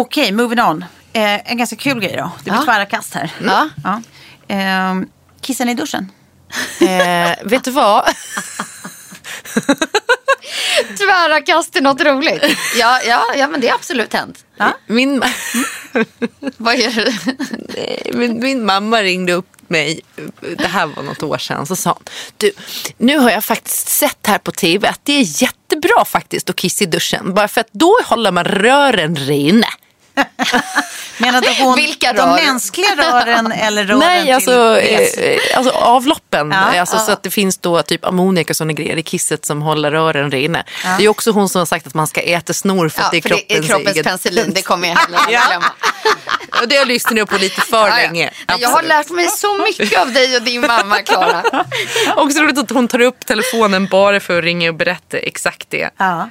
Okej, moving on. Eh, en ganska kul grej då. Det blir Ja. tvära kast här. Ja. Ja. Eh, kissar ni i duschen? Eh, vet du vad? *laughs* Tvära kast är något roligt. Ja, ja, ja, men det är absolut hänt. Min, Vad är det? min, min mamma ringde upp mig, det här var något år sedan, så sa hon, du, nu har jag faktiskt sett här på tv att det är jättebra faktiskt att kissa i duschen. Bara för att då håller man rören rena. Menade hon Vilka de rör? mänskliga rören eller rören Nej, till alltså, eh, alltså avloppen. Ja, alltså, Så att det finns då typ ammoniak och sådana grejer i kisset som håller rören rena. Det är också hon som har sagt att man ska äta snor för att det är kroppens, det är kroppens eget. penicillin, det kommer jag heller Ja. glömma. Och det har jag lyssnat på lite för Ja, ja. länge. Jag har Absolut. lärt mig så mycket av dig och din mamma, Klara. *laughs* Också roligt att hon tar upp telefonen bara för att ringa och berätta exakt det. Ja.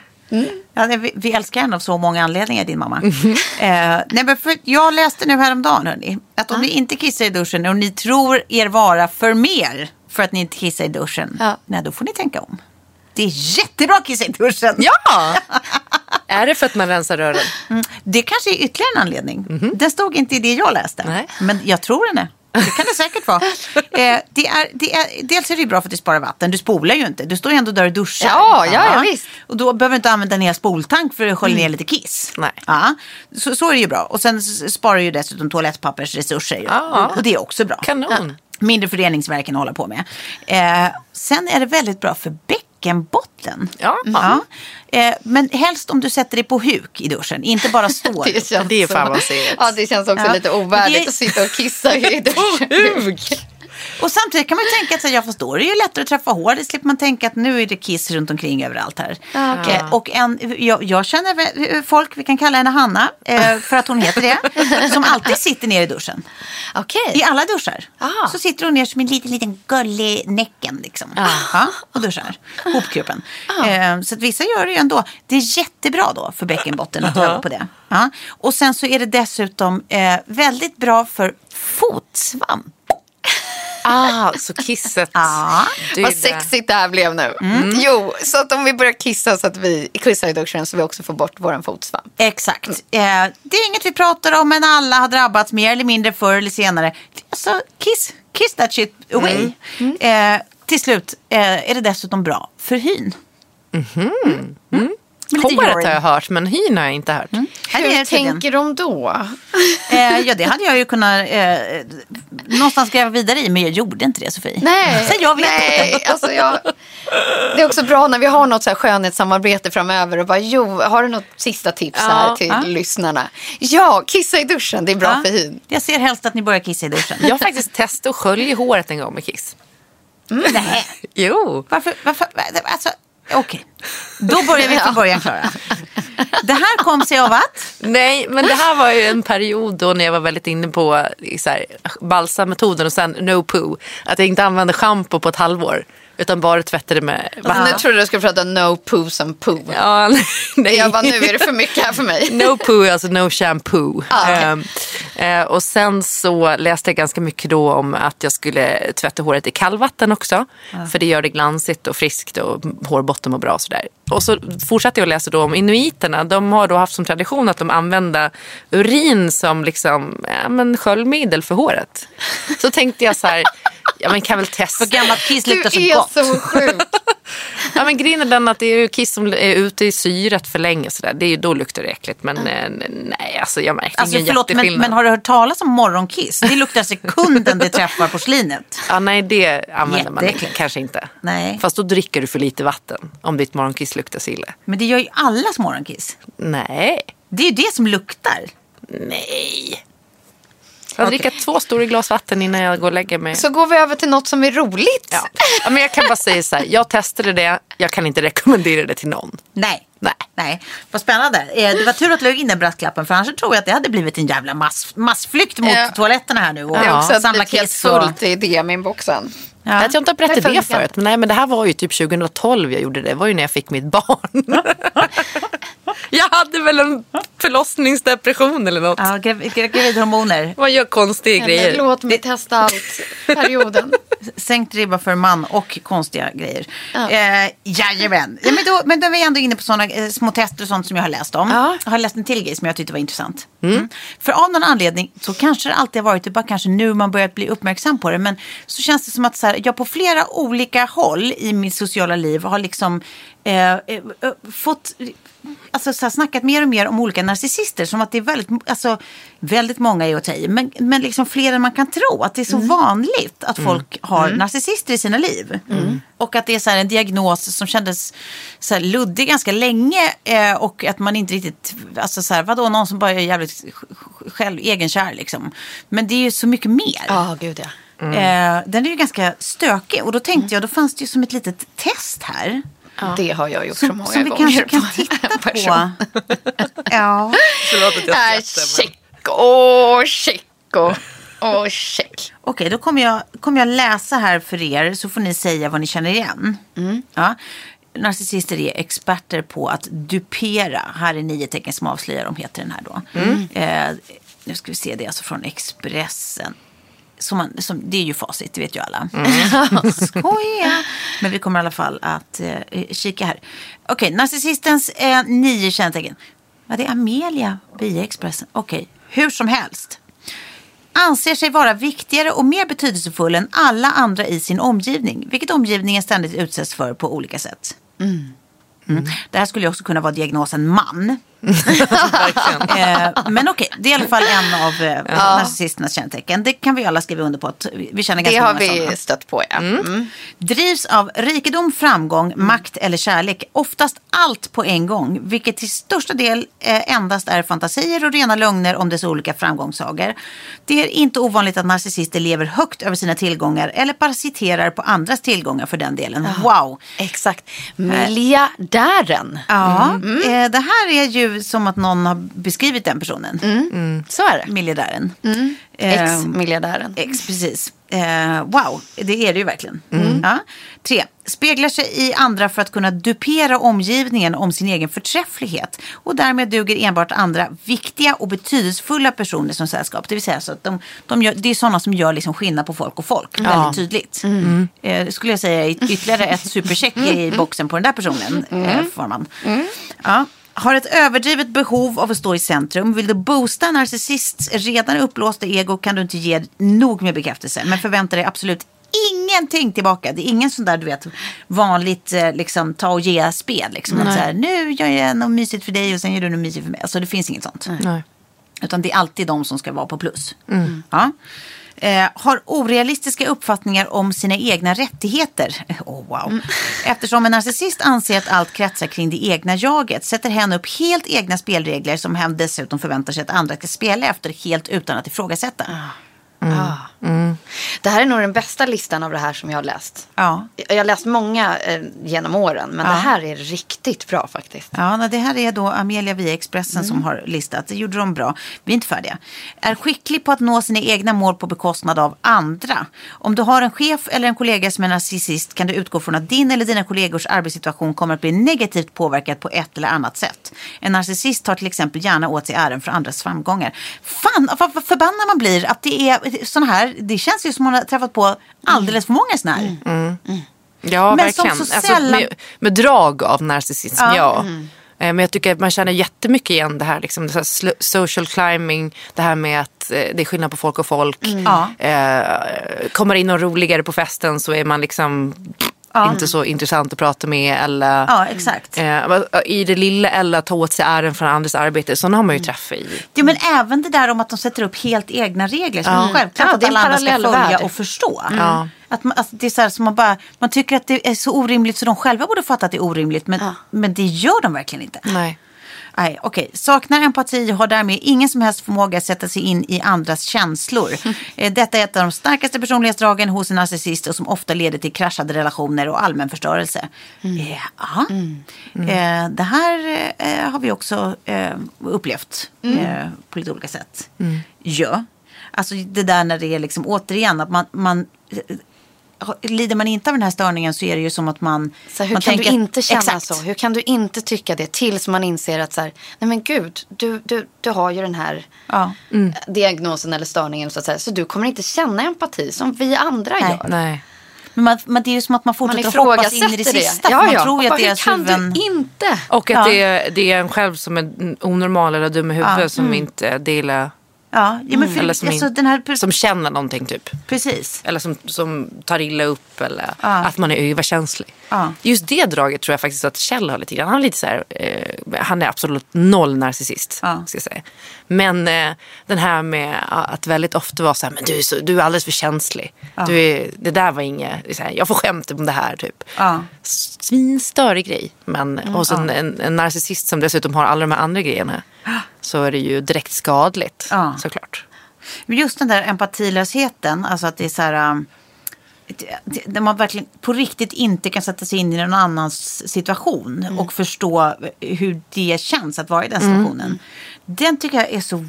Ja, det, vi, vi älskar henne av så många anledningar, din mamma. Mhm. *laughs* eh, nej, men för jag läste nu häromdagen, hörni, att om ni inte kissar i duschen och ni tror er vara för mer för att ni inte kissar i duschen, Ja. nej, då får ni tänka om. Det är jättebra att kissa i duschen. Ja! *laughs* är det för att man rensar rören? Mm. Det kanske är ytterligare en anledning. Den stod inte i det jag läste. Nej. Men jag tror den är. Det kan det säkert vara. *laughs* Eh, det är, det är, dels är det bra för att det sparar vatten. Du spolar ju inte. Du står ju ändå där och duschar. Ja, ja, ja, visst. Och då behöver du inte använda en hel spoltank för att skölja ner lite kiss. Nej. Ja, så, så är det ju bra. Och sen sparar ju dessutom toalettpappersresurser. Ja. Och, det är också bra. Kanon. Mindre för reningsverken att hålla på med. Eh, sen är det väldigt bra för bäckenbotten. Ja. Ja. Eh, men helst om du sätter dig på huk i duschen, inte bara *laughs* står. Det känns, Det är fan vad. Ja, det känns också Ja. lite ovärdigt Det- att sitta och kissa i *laughs* duschen. Och samtidigt kan man ju tänka att så här, jag förstår, det är ju lättare att träffa hår. Det slipper man tänka att nu är det kiss runt omkring överallt här. Eh, och en, jag, jag känner vä- folk, vi kan kalla henne Hanna, eh, för att hon heter det, *laughs* som alltid sitter ner i duschen. Okej. I alla duschar. Ah. Så sitter hon ner som en liten, liten gullig näcken liksom. Ja, och duschar. Hopkupen. Eh, så att vissa gör det ju ändå. Det är jättebra då för bäckenbotten att öva på det. Ja. Och sen så är det dessutom eh, väldigt bra för fotsvamp. Ah, så kisset. Är Vad sexigt det här blev nu. Jo, så att om vi börjar kissa så att vi kissar i duschen så vi också får bort våran fotsvamp. Exakt. Eh, det är inget vi pratar om men alla har drabbats mer eller mindre förr eller senare. Alltså kiss, kiss that shit away. Eh, till slut eh, är det dessutom bra för hyn. Mm. Håret har jag hört, men hyn har jag inte hört. Är Hur tänker de då? *laughs* Eh, ja, det hade jag ju kunnat eh, någonstans gräva vidare i, men jag gjorde inte det, Sofie. Nej, *laughs* Så jag vet nej. inte. *laughs* Alltså jag, det är också bra när vi har något så här skönhetssamarbete framöver och bara, jo, har du något sista tips här Ja. till Ja. lyssnarna? Ja, kissa i duschen, det är bra Ja. för hyn. Jag ser helst att ni börjar kissa i duschen. Jag har faktiskt testat att skölja håret en gång med kiss. Nej. Jo. Varför? varför alltså, Okej, då börjar vi från *laughs* början, Klara. Det här kom sig av att... Nej, men det här var ju en period då när jag var väldigt inne på så här, balsammetoden och sen no poo. Att jag inte använde shampoo på ett halvår. Utan bara tvättade med vatten. Nu trodde jag du skulle prata no poos and poo. Ja, *laughs* nej. Jag bara, nu är det för mycket här för mig. *laughs* No poo är alltså no shampoo. Ah, okej. Ehm, eh, och sen så läste jag ganska mycket då om att jag skulle tvätta håret i kallvatten också. För det gör det glansigt och friskt och hårbotten mår bra och sådär. Och så fortsatte jag att läsa då om inuiterna. De har då haft som tradition att de använder urin som liksom, ja, men sköljmedel för håret. Så tänkte jag så här, ja men kan väl testa. För gammalt kiss Du luktar så är gott. så sjuk. *laughs* Ja, men grejen är den att det är ju kiss som är ute i syret för länge. Så där. Det är, ju- då luktar det äckligt. Men eh, nej, alltså jag märkte Alltså, ingen förlåt, men, men har du hört talas om morgonkiss? Det luktar sekunden det träffar porslinet. *laughs* Ja, nej, det använder man kanske inte. Nej. Fast då dricker du för lite vatten om ditt morgonkiss luktar så illa. Men det gör ju allas morgonkiss. Nej. Det är ju det som luktar. Nej. Jag dricker två stora glas vatten innan jag går och lägger mig. Så går vi över till något som är roligt. Ja. ja, men jag kan bara säga så här. Jag testade det. Jag kan inte rekommendera det till någon. Nej. Nej. Nej, vad spännande. Eh, Det var tur att du la in den brasklappen för annars tror jag att det hade blivit en jävla mass, massflykt mot Ja. toaletterna här nu. Och är också samla ett helt kiss och... fullt i DM-inboxen. Ja. Att jag inte har berättat Det det förut. Men, nej, men det här var ju typ 2012 jag gjorde det. Det var ju när jag fick mitt barn. *laughs* Jag hade väl en förlossningsdepression eller något. Ja, grav- gra- gravidhormoner. *laughs* Man gör konstiga Eller grejer. låt mig testa allt. Perioden. *laughs* Sänkt ribba för man och konstiga grejer. Ja. Eh, jajamän. Ja, men, då, men då är vi ändå inne på sådana eh, små tester och sånt som jag har läst om. Ja. Jag har läst en till grej som jag tyckte var intressant. Mm. För av någon anledning så kanske det alltid har varit, det bara kanske nu man börjat bli uppmärksam på det. Men så känns det som att så här, jag på flera olika håll i mitt sociala liv har liksom eh, eh, eh, fått alltså, så här, snackat mer och mer om olika narcissister. Som att det är väldigt, alltså, väldigt många är att ta i, men, men liksom fler än man kan tro. Att det är så vanligt att folk har narcissister i sina liv. Och att det är så här, en diagnos som kändes så här, luddig ganska länge. Eh, och att man inte riktigt, alltså så här, vadå, någon som bara är jävligt sj- själv, egenkär liksom. Men det är ju så mycket mer. Ja, gud ja. Eh, den är ju ganska stökig. Och då tänkte jag, då fanns det ju som ett litet test här. Det har jag gjort så Som, många som vi gånger. kanske kan titta på. ja. Förlåt att jag Äh, skrattar, check och och check. Okej, då kommer jag, kommer jag läsa här för er så får ni säga vad ni känner igen. Ja. Narcissister är experter på att dupera. Här är nio tecken som avslöjar dem, heter den här då. Eh, nu ska vi se, det är alltså från Expressen. Som man, som, det är ju facit, det vet ju alla. *laughs* Skoja! Men vi kommer i alla fall att eh, kika här. Okej, narcissistens eh, nio kännetecken. Ja, det är Amelia via Expressen. Okej, hur som helst anser sig vara viktigare och mer betydelsefull än alla andra i sin omgivning, vilket omgivningen ständigt utsätts för på olika sätt. Mm. Det här skulle ju också kunna vara diagnosen man. *laughs* eh, men okej, det är i alla fall en av eh, narcissisternas kännetecken. Det kan vi alla skriva under på att vi känner Det ganska har många vi sådana. stött på, ja. Mm. Drivs av rikedom, framgång, makt eller kärlek. Oftast allt på en gång. Vilket till största del eh, endast är fantasier och rena lögner om dess olika framgångssagor. Det är inte ovanligt att narcissister lever högt över sina tillgångar eller parasiterar på andras tillgångar för den delen. Wow! Exakt. Miljardären. Ja, eh, det här är ju som att någon har beskrivit den personen. Så är det. Miljardären. Mm. Eh, Ex-miljardären. Ex, precis. Eh, wow, det är det ju verkligen. Ja. Tre, speglar sig i andra för att kunna dupera omgivningen om sin egen förträfflighet. Och därmed duger enbart andra viktiga och betydelsefulla personer som sällskap. Det vill säga så att de, de gör, det är sådana som gör liksom skillnad på folk och folk. Väldigt tydligt. Eh, det skulle jag säga ytterligare ett supercheck i *laughs* boxen på den där personen. Eh, får man. Ja. Har ett överdrivet behov av att stå i centrum. Vill du boosta narcissists redan upplåsta ego kan du inte ge nog med bekräftelse. Men förvänta dig absolut ingenting tillbaka. Det är ingen sån där du vet vanligt eh, liksom ta och ge spel. Liksom. Att så här, nu gör jag något mysigt för dig och sen gör du något mysigt för mig. Alltså det finns inget sånt. Nej. Utan det är alltid de som ska vara på plus. Ja. Eh, har orealistiska uppfattningar om sina egna rättigheter. *laughs* Oh, wow. Eftersom en narcissist anser att allt kretsar kring det egna jaget sätter hen upp helt egna spelregler som hen dessutom förväntar sig att andra ska spela efter helt utan att ifrågasätta. Ah. Det här är nog den bästa listan av det här som jag har läst. Ja. Jag har läst många eh, genom åren, men Ja. det här är riktigt bra faktiskt. Ja, det här är då Amelia via Expressen som har listat. Det gjorde de bra. Vi är inte färdiga. Är skicklig på att nå sina egna mål på bekostnad av andra. Om du har en chef eller en kollega som är narcissist kan du utgå från att din eller dina kollegors arbetssituation kommer att bli negativt påverkad på ett eller annat sätt. En narcissist tar till exempel gärna åt sig äran för andras framgångar. Fan, vad förbannad man blir att det är sådana här. Det känns ju som man har träffat på alldeles för många sådana här. Ja, Men som verkligen. så Alltså, sällan- med, med drag av narcissism, Ja. ja. Eh, Men jag tycker att man känner jättemycket igen det här, liksom, det här social climbing, det här med att eh, det är skillnad på folk och folk. Ja. Eh, kommer in någon roligare på festen så är man liksom inte så intressant att prata med. Eller, Ja, exakt. eh, I det lilla eller ta åt sig ären från andras arbete. Sådana har man ju träffat i. Ja, men även det där om att de sätter upp helt egna regler som är självklart Ja, att alla andra ska följa värld. och förstå. Ja. Att man, alltså, det är så här som man bara, man tycker att det är så orimligt så de själva borde fatta att det är orimligt men, men det gör de verkligen inte. Nej. Nej, okej. Saknar empati har därmed ingen som helst förmåga att sätta sig in i andras känslor. *laughs* Eh, Detta är ett av de starkaste personlighetsdragen hos en narcissist och som ofta leder till kraschade relationer och allmän förstörelse. Eh, ja. Eh, det här har vi också upplevt eh, på lite olika sätt. Ja. Alltså det där när det är liksom återigen att man, man lider man inte av den här störningen så är det ju som att man... Så hur man kan du inte känna Exakt. så? Hur kan du inte tycka det? Tills man inser att så här, nej men gud, du, du, du har ju den här Ja. eh, diagnosen eller störningen. Så, att säga. så du kommer inte känna empati som vi andra Nej. gör. Nej. Men man, man, det är ju som att man Man fortsätter att hoppas in i det sista. för Ja, man ja. tror ju att Bara, deras hur kan huvuden... du inte? Och att Ja. det, är, det är en själv som är onormal eller dum i huvudet som inte delar, Ja, ja men för, eller som, alltså, in, den här... som känner någonting typ. Precis. Eller som, som tar illa upp eller Ja. att man är överkänslig. Ja. Just det draget tror jag faktiskt att Kjell har lite grann. Han är lite så här, eh, han är absolut noll narcissist. Ja. Ska säga. Men eh, den här med att väldigt ofta vara så här, men du är, så, du är alldeles för känslig. Du är, det där var inget, så här, jag får skämt om det här typ. Ja. Svinstörig grej. Men hos en, en, en narcissist som dessutom har alla de här andra grejerna så är det ju direkt skadligt Ja. såklart. Just den där empatilösheten, alltså att det är så här... um, Där man verkligen på riktigt inte kan sätta sig in i någon annans situation Mm. och förstå hur det känns att vara i den Mm. situationen. Den tycker jag är så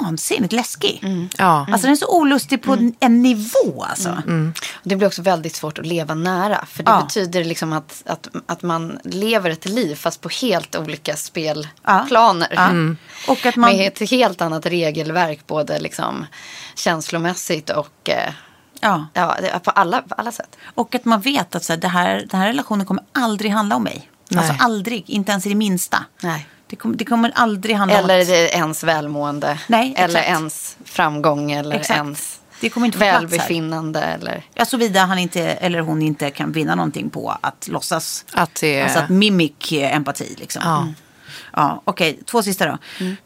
vansinnigt läskig. Mm. Ja. Alltså den är så olustig på en nivå alltså. Det blir också väldigt svårt att leva nära. För det Ja. betyder liksom att, att, att man lever ett liv fast på helt olika Ja. spelplaner. Ja. Och att man... Med ett helt annat regelverk både liksom känslomässigt och eh, Ja. ja, på, alla, på alla sätt. Och att man vet att så här, det här, den här relationen kommer aldrig handla om mig. Alltså Nej. aldrig, inte ens i det minsta. Nej. Det, kommer, det kommer aldrig handla om Eller det är ens välmående. Nej, eller exakt. ens framgång. Eller Exakt. ens Det kommer inte välbefinnande. Eller... Ja, såvida han inte, eller hon inte kan vinna någonting på att låtsas. Att det, Alltså att mimic eh, empati liksom. Ja. Mm. Ja, Okej, två sista då.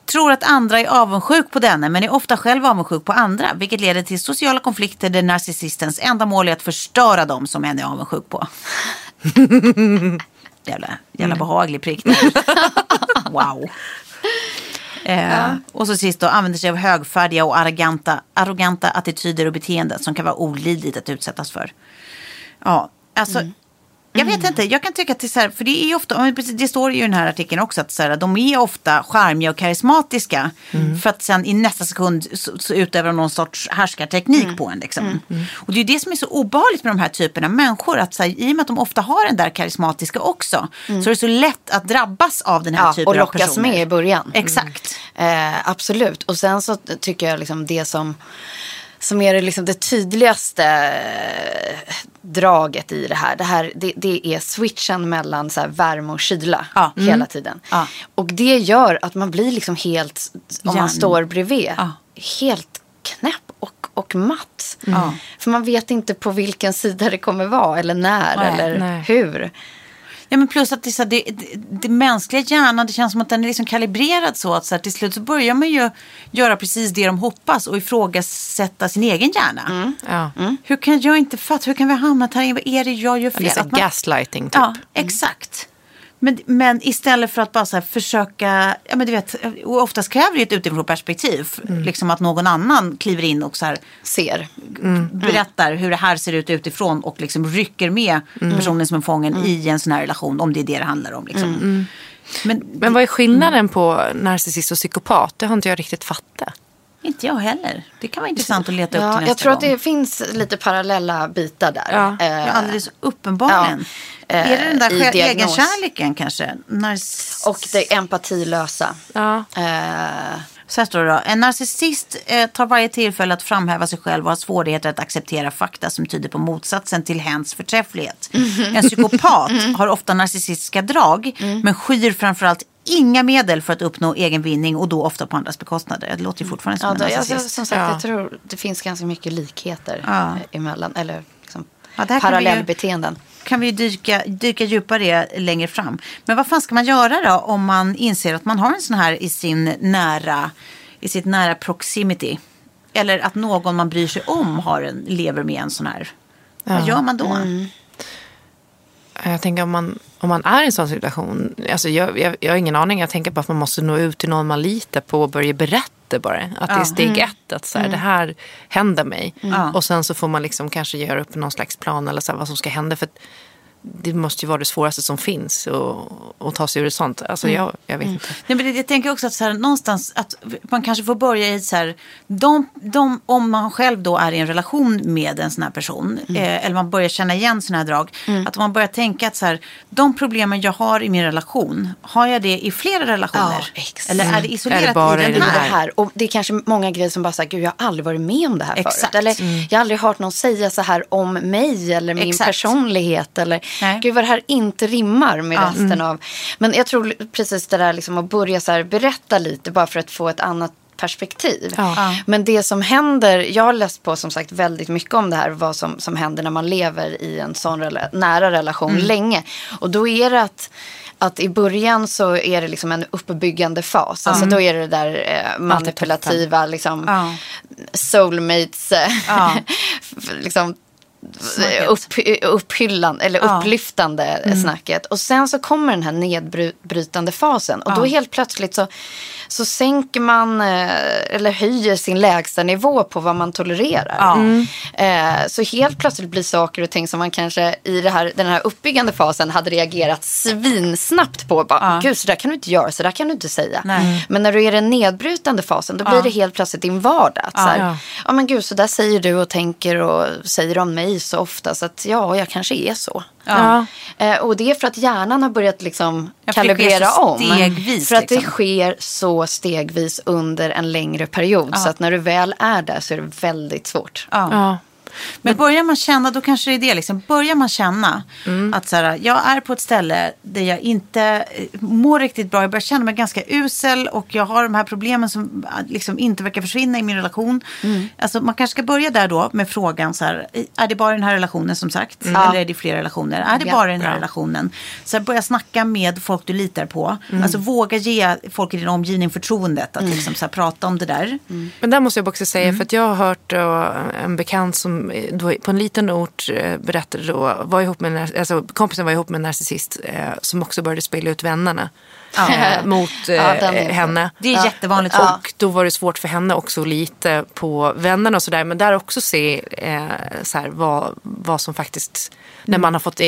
Tror att andra är avundsjuk på denne men är ofta själv avundsjuk på andra. Vilket leder till sociala konflikter där narcissistens enda mål är att förstöra dem som en är avundsjuk på. *laughs* *laughs* jävla jävla behaglig prick *laughs* wow. Eh, Och så sist då, använder sig av högfärdiga och arroganta, arroganta attityder och beteenden som kan vara olidligt att utsättas för. Ja, alltså. Jag vet inte, jag kan tycka att det är så här, för det är ju ofta, det står ju i den här artikeln också, att så här, de är ofta charmiga och karismatiska. För att sen i nästa sekund så, så utövar de någon sorts härskarteknik på en. Liksom. Och det är ju det som är så obehagligt med de här typerna av människor. Att så här, I och med att de ofta har den där karismatiska också, så är det så lätt att drabbas av den här Ja, typen och av lockas personer. med i början. Exakt. Eh, absolut. Och sen så tycker jag liksom det som, som är det, liksom det tydligaste eh, draget i det här. Det, här det, det är switchen mellan så värme och kyla Ja. hela Mm. tiden. Ja. Och det gör att man blir liksom helt, om Hjärn- man står bredvid, Ja. helt knäpp och, och matt. Ja. För man vet inte på vilken sida det kommer vara eller när Nej, eller nej. hur. Ja, men plus att det, så här, det, det, det mänskliga hjärnan, det känns som att den är liksom kalibrerad så att så här, till slut så börjar man ju göra precis det de hoppas och ifrågasätta sin egen hjärna. ja. Hur kan jag inte fatta, hur kan vi ha hamnat här? Vad är det jag gör fel? Det är så Att man- gaslighting typ. Ja, exakt. Men, men istället för att bara så försöka, ja men du vet, oftast kräver det ett utifrån perspektiv. Liksom att någon annan kliver in och så Ser. berättar hur det här ser ut utifrån och liksom rycker med personen som är fången i en sån här relation. Om det är det det handlar om. Liksom. Men, Men vad är skillnaden på narcissist och psykopat? Det har inte jag riktigt fattat. Inte jag heller. Det kan vara intressant att leta upp Ja, till nästa jag tror att gång. det finns lite parallella bitar där. Ja. Eh, Ja, alldeles uppenbarligen. Ja. Är det den där Eh, egenkärleken kanske? Narciss- Och det empatilösa. Ja. Eh, Så här står det då. En narcissist eh, tar varje tillfälle att framhäva sig själv och har svårigheter att acceptera fakta som tyder på motsatsen till hens förträfflighet. En psykopat *laughs* har ofta narcissistiska drag men skyr framförallt inga medel för att uppnå egen vinning och då ofta på andras bekostnader. Det låter ju fortfarande som ja, en narcissist. som sagt, Ja. jag tror det finns ganska mycket likheter Ja. eh, emellan. Eller liksom Ja, vi ju- parallellbeteenden. Kan vi dyka, dyka djupare längre fram. Men vad fan ska man göra då om man inser att man har en sån här i sin nära, i sitt nära proximity? Eller att någon man bryr sig om har en, lever med en sån här. Vad gör man då? Mm. Jag tänker om man, om man är i en sån situation. Alltså jag, jag, jag har ingen aning. Jag tänker bara att man måste nå ut till någon man litar på och börja berätta bara. Att det är steg ett. Att så här, det här händer mig. Ja. Och sen så får man liksom kanske göra upp någon slags plan eller så här, vad som ska hända. För det måste ju vara det svåraste som finns att ta sig ur ett sånt. Alltså jag, jag vet inte. Nej, men jag tänker också att så här, någonstans att man kanske får börja i så här, de, de, om man själv då är i en relation med en sån här person, eh, eller man börjar känna igen såna här drag, att om man börjar tänka att så här, de problemen jag har i min relation, har jag det i flera relationer? Ja, exakt. eller är det isolerat Är det bara i den den det här? här. Och det är kanske många grejer som bara säger, gud jag har aldrig varit med om det här Exakt. förut. Eller jag har aldrig hört någon säga så här om mig eller min Exakt. personlighet. Eller Nej. gud vad det här inte rimmar med resten av. Men jag tror precis det där liksom att börja så här berätta lite bara för att få ett annat perspektiv. Ja. Men det som händer, jag har läst på som sagt väldigt mycket om det här, vad som, som händer när man lever i en sån rela- nära relation länge. Och då är det att att i början så är det liksom en uppbyggande fas. Alltså då är det det där eh, manipulativa, liksom, Ja. soulmates, eh, Ja. *laughs* liksom. Upp, upphyllande eller Ja. upplyftande snacket. Och sen så kommer den här nedbrytande fasen. Och då helt plötsligt så, så sänker man eh, eller höjer sin lägsta nivå på vad man tolererar. Ja. Eh, så helt plötsligt blir saker och ting som man kanske i här, den här uppbyggande fasen hade reagerat svinsnabbt på. Bara, Ja. Gud, så där kan du inte göra, så där kan du inte säga. Nej. Men när du är i den nedbrytande fasen, då blir det helt plötsligt din vardag. Så här, Ja. ja. men gud, så där säger du och tänker och säger om mig så ofta. Så att ja, jag kanske är så. Ja. Eh, och det är för att hjärnan har börjat liksom Ja, det kalibrera om. stegvis, för att det liksom. sker så stegvis under en längre period. Så att när du väl är där så är det väldigt svårt. Ja. Ja. Men börjar man känna, då kanske det är det. Liksom. Börjar man känna Mm. att så här, jag är på ett ställe där jag inte eh, mår riktigt bra. Jag börjar känna mig ganska usel och jag har de här problemen som eh, liksom inte verkar försvinna i min relation. Mm. Alltså, man kanske ska börja där då med frågan så här, är det bara den här relationen som sagt? Mm. Ja. Eller är det flera relationer? Är det Ja. bara den här Bra. relationen? Så här, börja snacka med folk du litar på. Mm. Alltså våga ge folk i din omgivning förtroendet att liksom, så här, prata om det där. Men där måste jag också säga, för att jag har hört då, en bekant som eh, Eh, på en liten ort eh, berättade då, var ihop med, alltså, kompisen var ihop med en narcissist eh, som också började spela ut vännerna. eh, *laughs* mot eh, den är- henne. Det är jättevanligt. Och då var det svårt för henne också lite på vännerna och sådär. Men där också se eh, så här, vad, vad som faktiskt, när man har fått eh,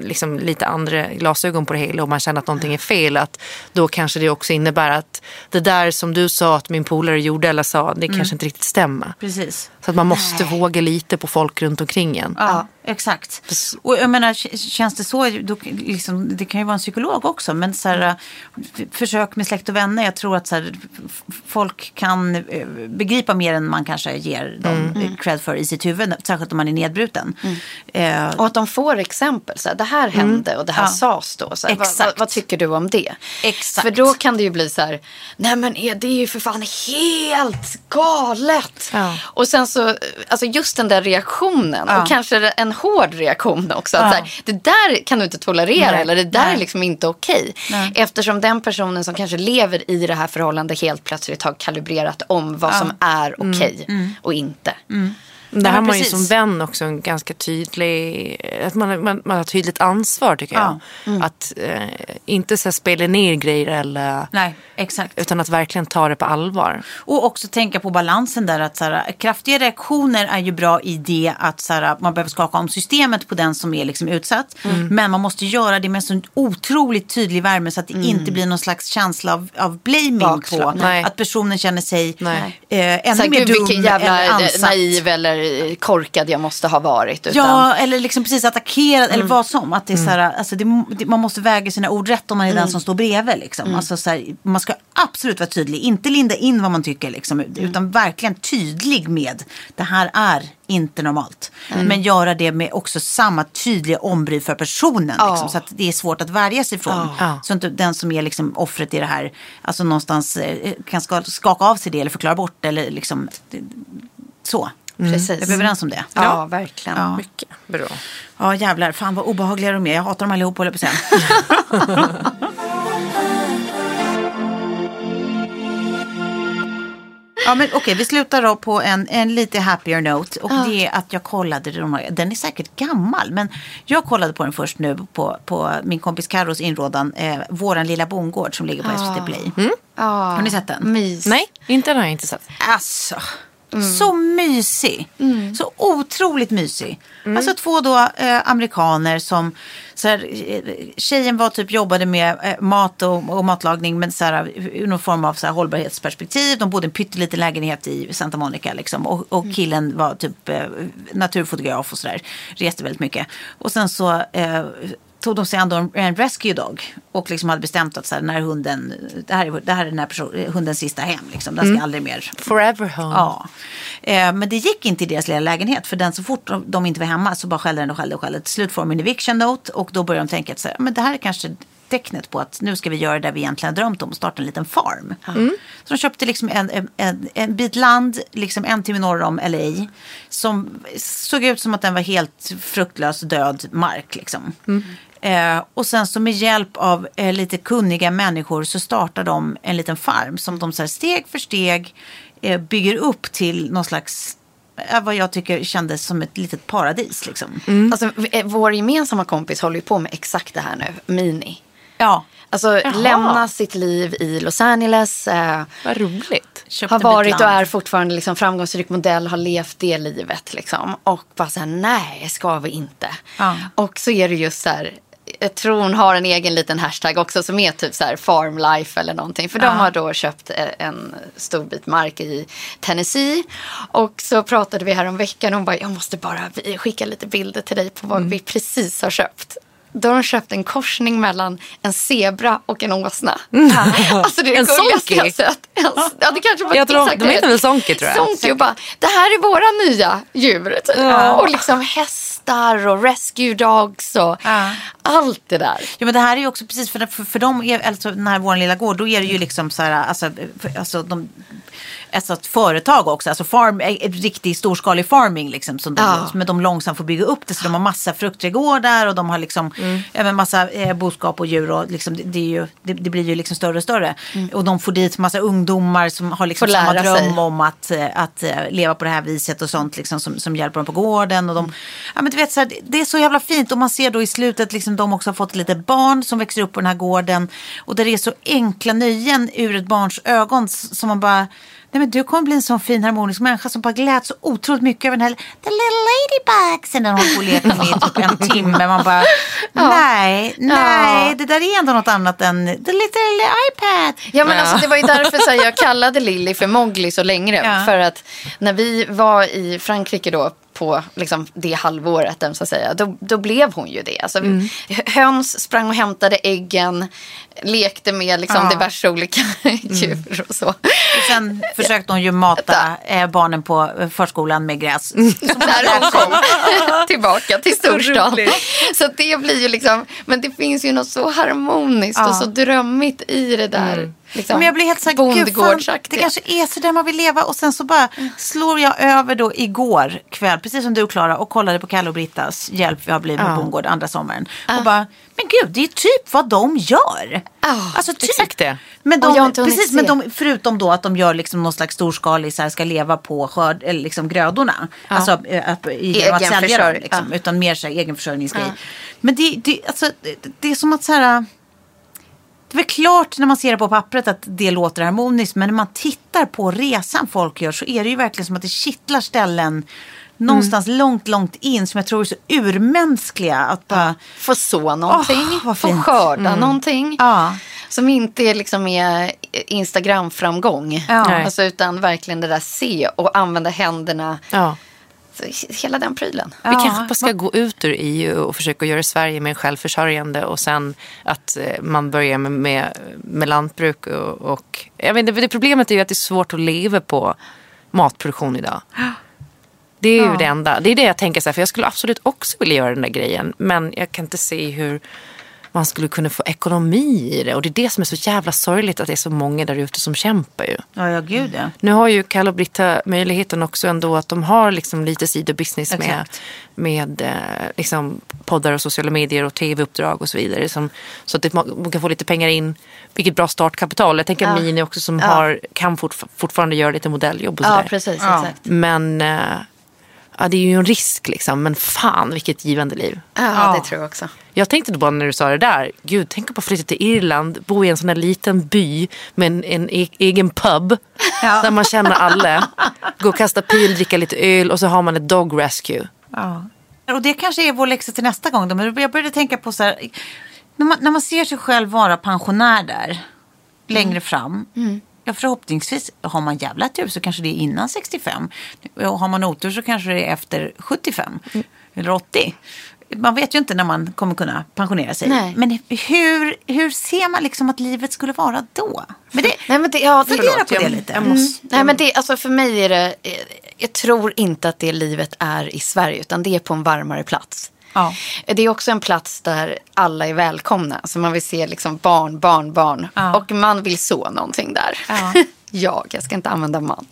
liksom, lite andra glasögon på det hela och man känner att någonting är fel. Att då kanske det också innebär att det där som du sa att min polare gjorde eller sa, det kanske inte riktigt stämmer. Precis. Så att man måste våga lite på folk runt omkring en. Ja, exakt. Och jag menar, känns det så, då, liksom, det kan ju vara en psykolog också, men så här, försök med släkt och vänner. Jag tror att så här, folk kan eh, begripa mer än man kanske ger dem Mm. cred för i sitt huvud, särskilt om man är nedbruten. Eh, Och att de får exempel. Så här, det här hände och det här Ja. sades då. Så här, vad, Exakt. vad, vad tycker du om det? Exakt. För då kan det ju bli så här, nej men det är ju för fan helt galet. Ja. Och sen så, alltså just den där reaktionen Ja. och kanske en hård reaktion också. Att Ja. så här, det där kan du inte tolerera Nej. eller det där Nej. är liksom inte okej. Nej. Eftersom den personen som kanske lever i det här förhållandet helt plötsligt har kalibrerat om vad som är okej och inte. Det Ja, har men man ju som vän också en ganska tydlig, att man, man, man har tydligt ansvar tycker jag. Att eh, inte så här, spela ner grejer eller, nej, exakt. utan att verkligen ta det på allvar. Och också tänka på balansen där att så här, kraftiga reaktioner är ju bra i det att så här, man behöver skaka om systemet på den som är liksom utsatt. Men man måste göra det med så otroligt tydlig värme så att det inte blir någon slags känsla av, av blaming Bakslag. på Nej. att personen känner sig eh, ännu Så här, mer gud dum jävla eller eh, ansatt. naiv eller korkad jag måste ha varit. Utan, Ja, eller liksom precis attackerad eller vad som. Att det är så här, alltså det, det, man måste väga sina ord rätt om man är den som står bredvid. Liksom. Alltså så här, man ska absolut vara tydlig, inte linda in vad man tycker. Liksom, Utan verkligen tydlig med det här är inte normalt. Men göra det med också samma tydliga ombry för personen. Ja. Liksom, så att det är svårt att värja sig från. Ja. Så inte den som är liksom offret i det här alltså någonstans eh, kan ska, skaka av sig det eller förklara bort. Eller liksom, så. Precis. Är vi överens om det? Ja, verkligen. Ja. Mycket bra. Ja jävlar, fan vad obehagliga de är. Jag hatar dem allihop håller jag på att säga. *laughs* Ja men okej, vi slutar då på en, en lite happier note. Och det är att jag kollade, den är säkert gammal. Men jag kollade på den först nu på, på min kompis Carros inrådan. Eh, Våran lilla bondgård som ligger på SVT Play. Ja, Har ni sett den? Mys. Nej, inte den har jag inte sett. Alltså, Så mysig. Så otroligt mysig. Alltså två då eh, amerikaner som, så här, eh, tjejen var typ jobbade med eh, mat och, och matlagning men så här, ur någon form av så här, hållbarhetsperspektiv. De bodde i en pytteliten lägenhet i Santa Monica liksom. Och, och killen var typ eh, naturfotograf och sådär. Reste väldigt mycket. Och sen så eh, tog de sig an en, rescue dog och liksom hade bestämt att så här, den här hunden, det här är, det här är den här person, hundens sista hem. Liksom. Den ska aldrig mer Forever home. Ja. Eh, men det gick inte i deras lilla lägenhet. För den så fort de, inte var hemma så bara skällde den och skällde och skällde. Till slut får de en eviction note och då börjar de tänka att så här, men det här är kanske tecknet på att nu ska vi göra det vi egentligen drömt om och starta en liten farm. Så de köpte liksom en, en, en, bit land, liksom en timme norr om LA. Som såg ut som att den var helt fruktlös död mark. Liksom. Eh, och sen så med hjälp av eh, lite kunniga människor så startar de en liten farm som de så här, steg för steg eh, bygger upp till någon slags, eh, vad jag tycker kändes som ett litet paradis. Liksom. Alltså, v- eh, vår gemensamma kompis håller ju på med exakt det här nu, Mini. Ja, Alltså lämna sitt liv i Los Angeles. Eh, Vad roligt. köpte har varit och är fortfarande liksom framgångsrik modell, har levt det livet. Liksom. Och bara så här, nej, ska vi inte. Ja. Och så är det just så här, jag tror hon har en egen liten hashtag också som är typ så här farm life eller någonting. För de har då köpt eh, en stor bit mark i Tennessee. Och så pratade vi här om veckan och hon bara, jag måste bara skicka lite bilder till dig på vad Mm. vi precis har köpt. Då har de köpt en korsning mellan en zebra och en åsna. Alltså det är En gulligaste jag sett. En- Ja, det kanske var Jag tror- exakt de heter väl sonky, tror jag. Sonky och bara, det här är våra nya djur. typ. Och liksom hästar och rescue dogs och Ja. allt det där. Ja men det här är ju också precis för, för, för dem, är, alltså den här vår lilla gård, då är det ju liksom så här, alltså, för, alltså de, alltså ett företag också, alltså farm, eh, riktig storskalig farming liksom. Som de, Ja. Men de långsamt får bygga upp det, så de har massa fruktträdgårdar och de har liksom även massa eh, boskap och djur och liksom, det, det, är ju, det, det blir ju liksom större och större. Och de får dit massa ungdomar som har liksom samma dröm sig. om att, eh, att eh, leva på det här viset och sånt liksom, som, som hjälper dem på gården. Och de, ja, men du vet, så här, det- är så jävla fint och man ser då i slutet liksom, de också har fått lite barn som växer upp på den här gården. Och där det är så enkla nöjen ur ett barns ögon som man bara Nej men du kommer bli en sån fin harmonisk människa som bara gläds så otroligt mycket över den här The little ladybugs. Den håller på och leker med i typ en timme. Man bara nej, nej, det där är ändå något annat än the little iPad. Ja men alltså det var ju därför så här, jag kallade Lilly för Mowgli så länge. Ja. För att när vi var i Frankrike då på liksom, det halvåret, så att säga, då, då blev hon ju det. Alltså, Mm. Höns sprang och hämtade äggen, lekte med liksom, Ja. diverse olika *laughs* djur och så. Och sen försökte hon ju mata eh, barnen på eh, förskolan med gräs. *laughs* när hon kom *laughs* tillbaka till *laughs* storstan. Så att det blir ju liksom, men det finns ju något så harmoniskt och Ja. så drömmigt i det där. Liksom, Men jag blir helt så här, det kanske är så där man vill leva. Och sen så bara slår jag över då igår kväll, precis som du Klara, och kollade på Kalle och Brittas hjälp vi har blivit med bondgård andra sommaren. Och bara, men gud, det är typ vad de gör. Ja, alltså typ. exakt det. Men de, precis, men de, förutom då att de gör liksom någon slags storskalig, så här, ska leva på skörd, eller liksom grödorna. Alltså äh, att, genom att sälja dem. Liksom, ja. Utan mer så här, egenförsörjningsgrej. Men det, det, alltså, det, det är som att så här... Det är väl klart när man ser det på pappret att det låter harmoniskt. Men när man tittar på resan folk gör så är det ju verkligen som att det kittlar ställen någonstans långt, långt in som jag tror är så urmänskliga. Att bara, Få så någonting, vad få skörda någonting. Ja. Som inte är liksom är Instagram-framgång. Ja. Alltså, utan verkligen det där se och använda händerna. Ja. Hela den prylen. Vi kanske bara ska gå ut ur EU och försöka göra Sverige mer självförsörjande och sen att eh, man börjar med, med, med lantbruk och, och jag vet det problemet är ju att det är svårt att leva på matproduktion idag. Det är ju det enda. Det är det jag tänker så här, för jag skulle absolut också vilja göra den där grejen. Men jag kan inte se hur man skulle kunna få ekonomi i det. Och det är det som är så jävla sorgligt att det är så många där ute som kämpar ju. ja, ja, gud ja. Nu har ju Kalle och Britta möjligheten också ändå att de har liksom lite sidobusiness med, med eh, liksom poddar och sociala medier och tv-uppdrag och så vidare. Som, så att man kan få lite pengar in. Vilket bra startkapital. Jag tänker Mini också som har, kan fort, fortfarande göra lite modelljobb och Ja, sådär. precis. Ja. Exakt. Men eh, ja, det är ju en risk liksom. Men fan vilket givande liv. Ja, Ja. det tror jag också. Jag tänkte då bara när du sa det där, gud tänk på att flytta till Irland, bo i en sån här liten by med en, en e- egen pub. *laughs* Ja. Där man känner alla. Gå och kasta pil, dricka lite öl och så har man ett dog rescue. Ja. Och det kanske är vår läxa till nästa gång. Då. Men jag började tänka på så här. När man, när man ser sig själv vara pensionär där. Längre fram. Ja, förhoppningsvis har man jävla tur så kanske det är innan 65. Och har man otur så kanske det är efter 75. Eller 80. Man vet ju inte när man kommer kunna pensionera sig. Nej. Men hur, hur ser man liksom att livet skulle vara då? Men det, Nej, men det, ja, fundera på jag- det lite. jag måste- Nej, men det, alltså för mig är det, jag tror inte att det livet är i Sverige, utan det är på en varmare plats. Ja. Det är också en plats där alla är välkomna. Så man vill se liksom barn, barn, barn. Ja. Och man vill så någonting där. Ja. *laughs* jag, jag ska inte använda man.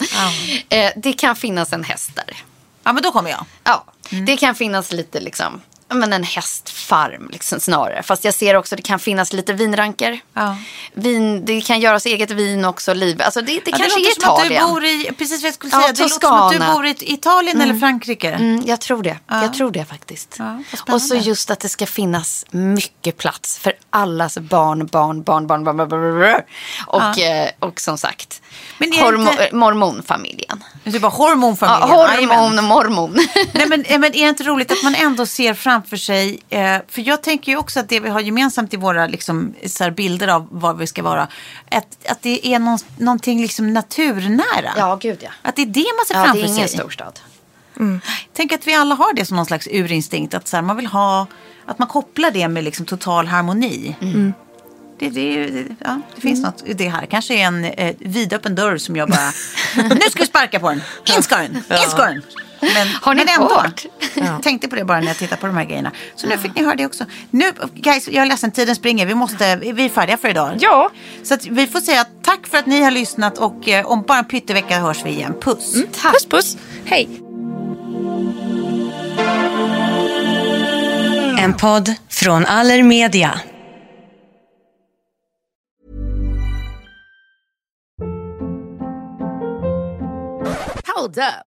Eh, det kan finnas en häst där. ja, men då kommer jag. Ja, det kan finnas lite liksom, men en hästfarm liksom, snarare. Fast jag ser också att det kan finnas lite vinranker. Ja. Vin, det kan göras eget vin också. Liv. Alltså det, det Ja, kanske låter är som att du Italien. bor i, precis vad jag skulle Ja, säga, det låter som att du bor i Italien eller Frankrike. Mm, jag tror det. Ja. Jag tror det faktiskt. Ja, och så just att det ska finnas mycket plats för allas barn, barn, barn, barn, barn, barn, barn, barn. Och, eh, och som sagt, Men det hormo- inte- mormonfamiljen. Du bara hormonfamiljen. Ja, hormon och mormon. Nej, men, eh, men är det inte roligt att man ändå ser framför sig, eh, för jag tänker ju också att det vi har gemensamt i våra liksom, så här, bilder av vad vi ska vara, att, att det är någon, någonting liksom naturnära. ja, gud ja. Att det är det man ser Ja, det framför är ingen sig. storstad. Tänk att vi alla har det som någon slags urinstinkt, att så här, man vill ha, att man kopplar det med liksom, total harmoni. Det, det, det, ja, det finns något i det här. Kanske är en eh, vidöppen dörr som jag bara... *laughs* nu ska vi sparka på den! In ska den! In ska den! Men, *laughs* Har ni men ändå. hört? *laughs* Tänkte på det bara när jag tittade på de här grejerna. Så nu fick ni höra det också. Nu, guys, jag är ledsen, tiden springer. Vi, måste, vi är färdiga för idag. Ja. Så att vi får säga tack för att ni har lyssnat och eh, om bara en pyttevecka hörs vi igen. Puss! Puss puss. Hej. En podd från Allermedia. Hold up.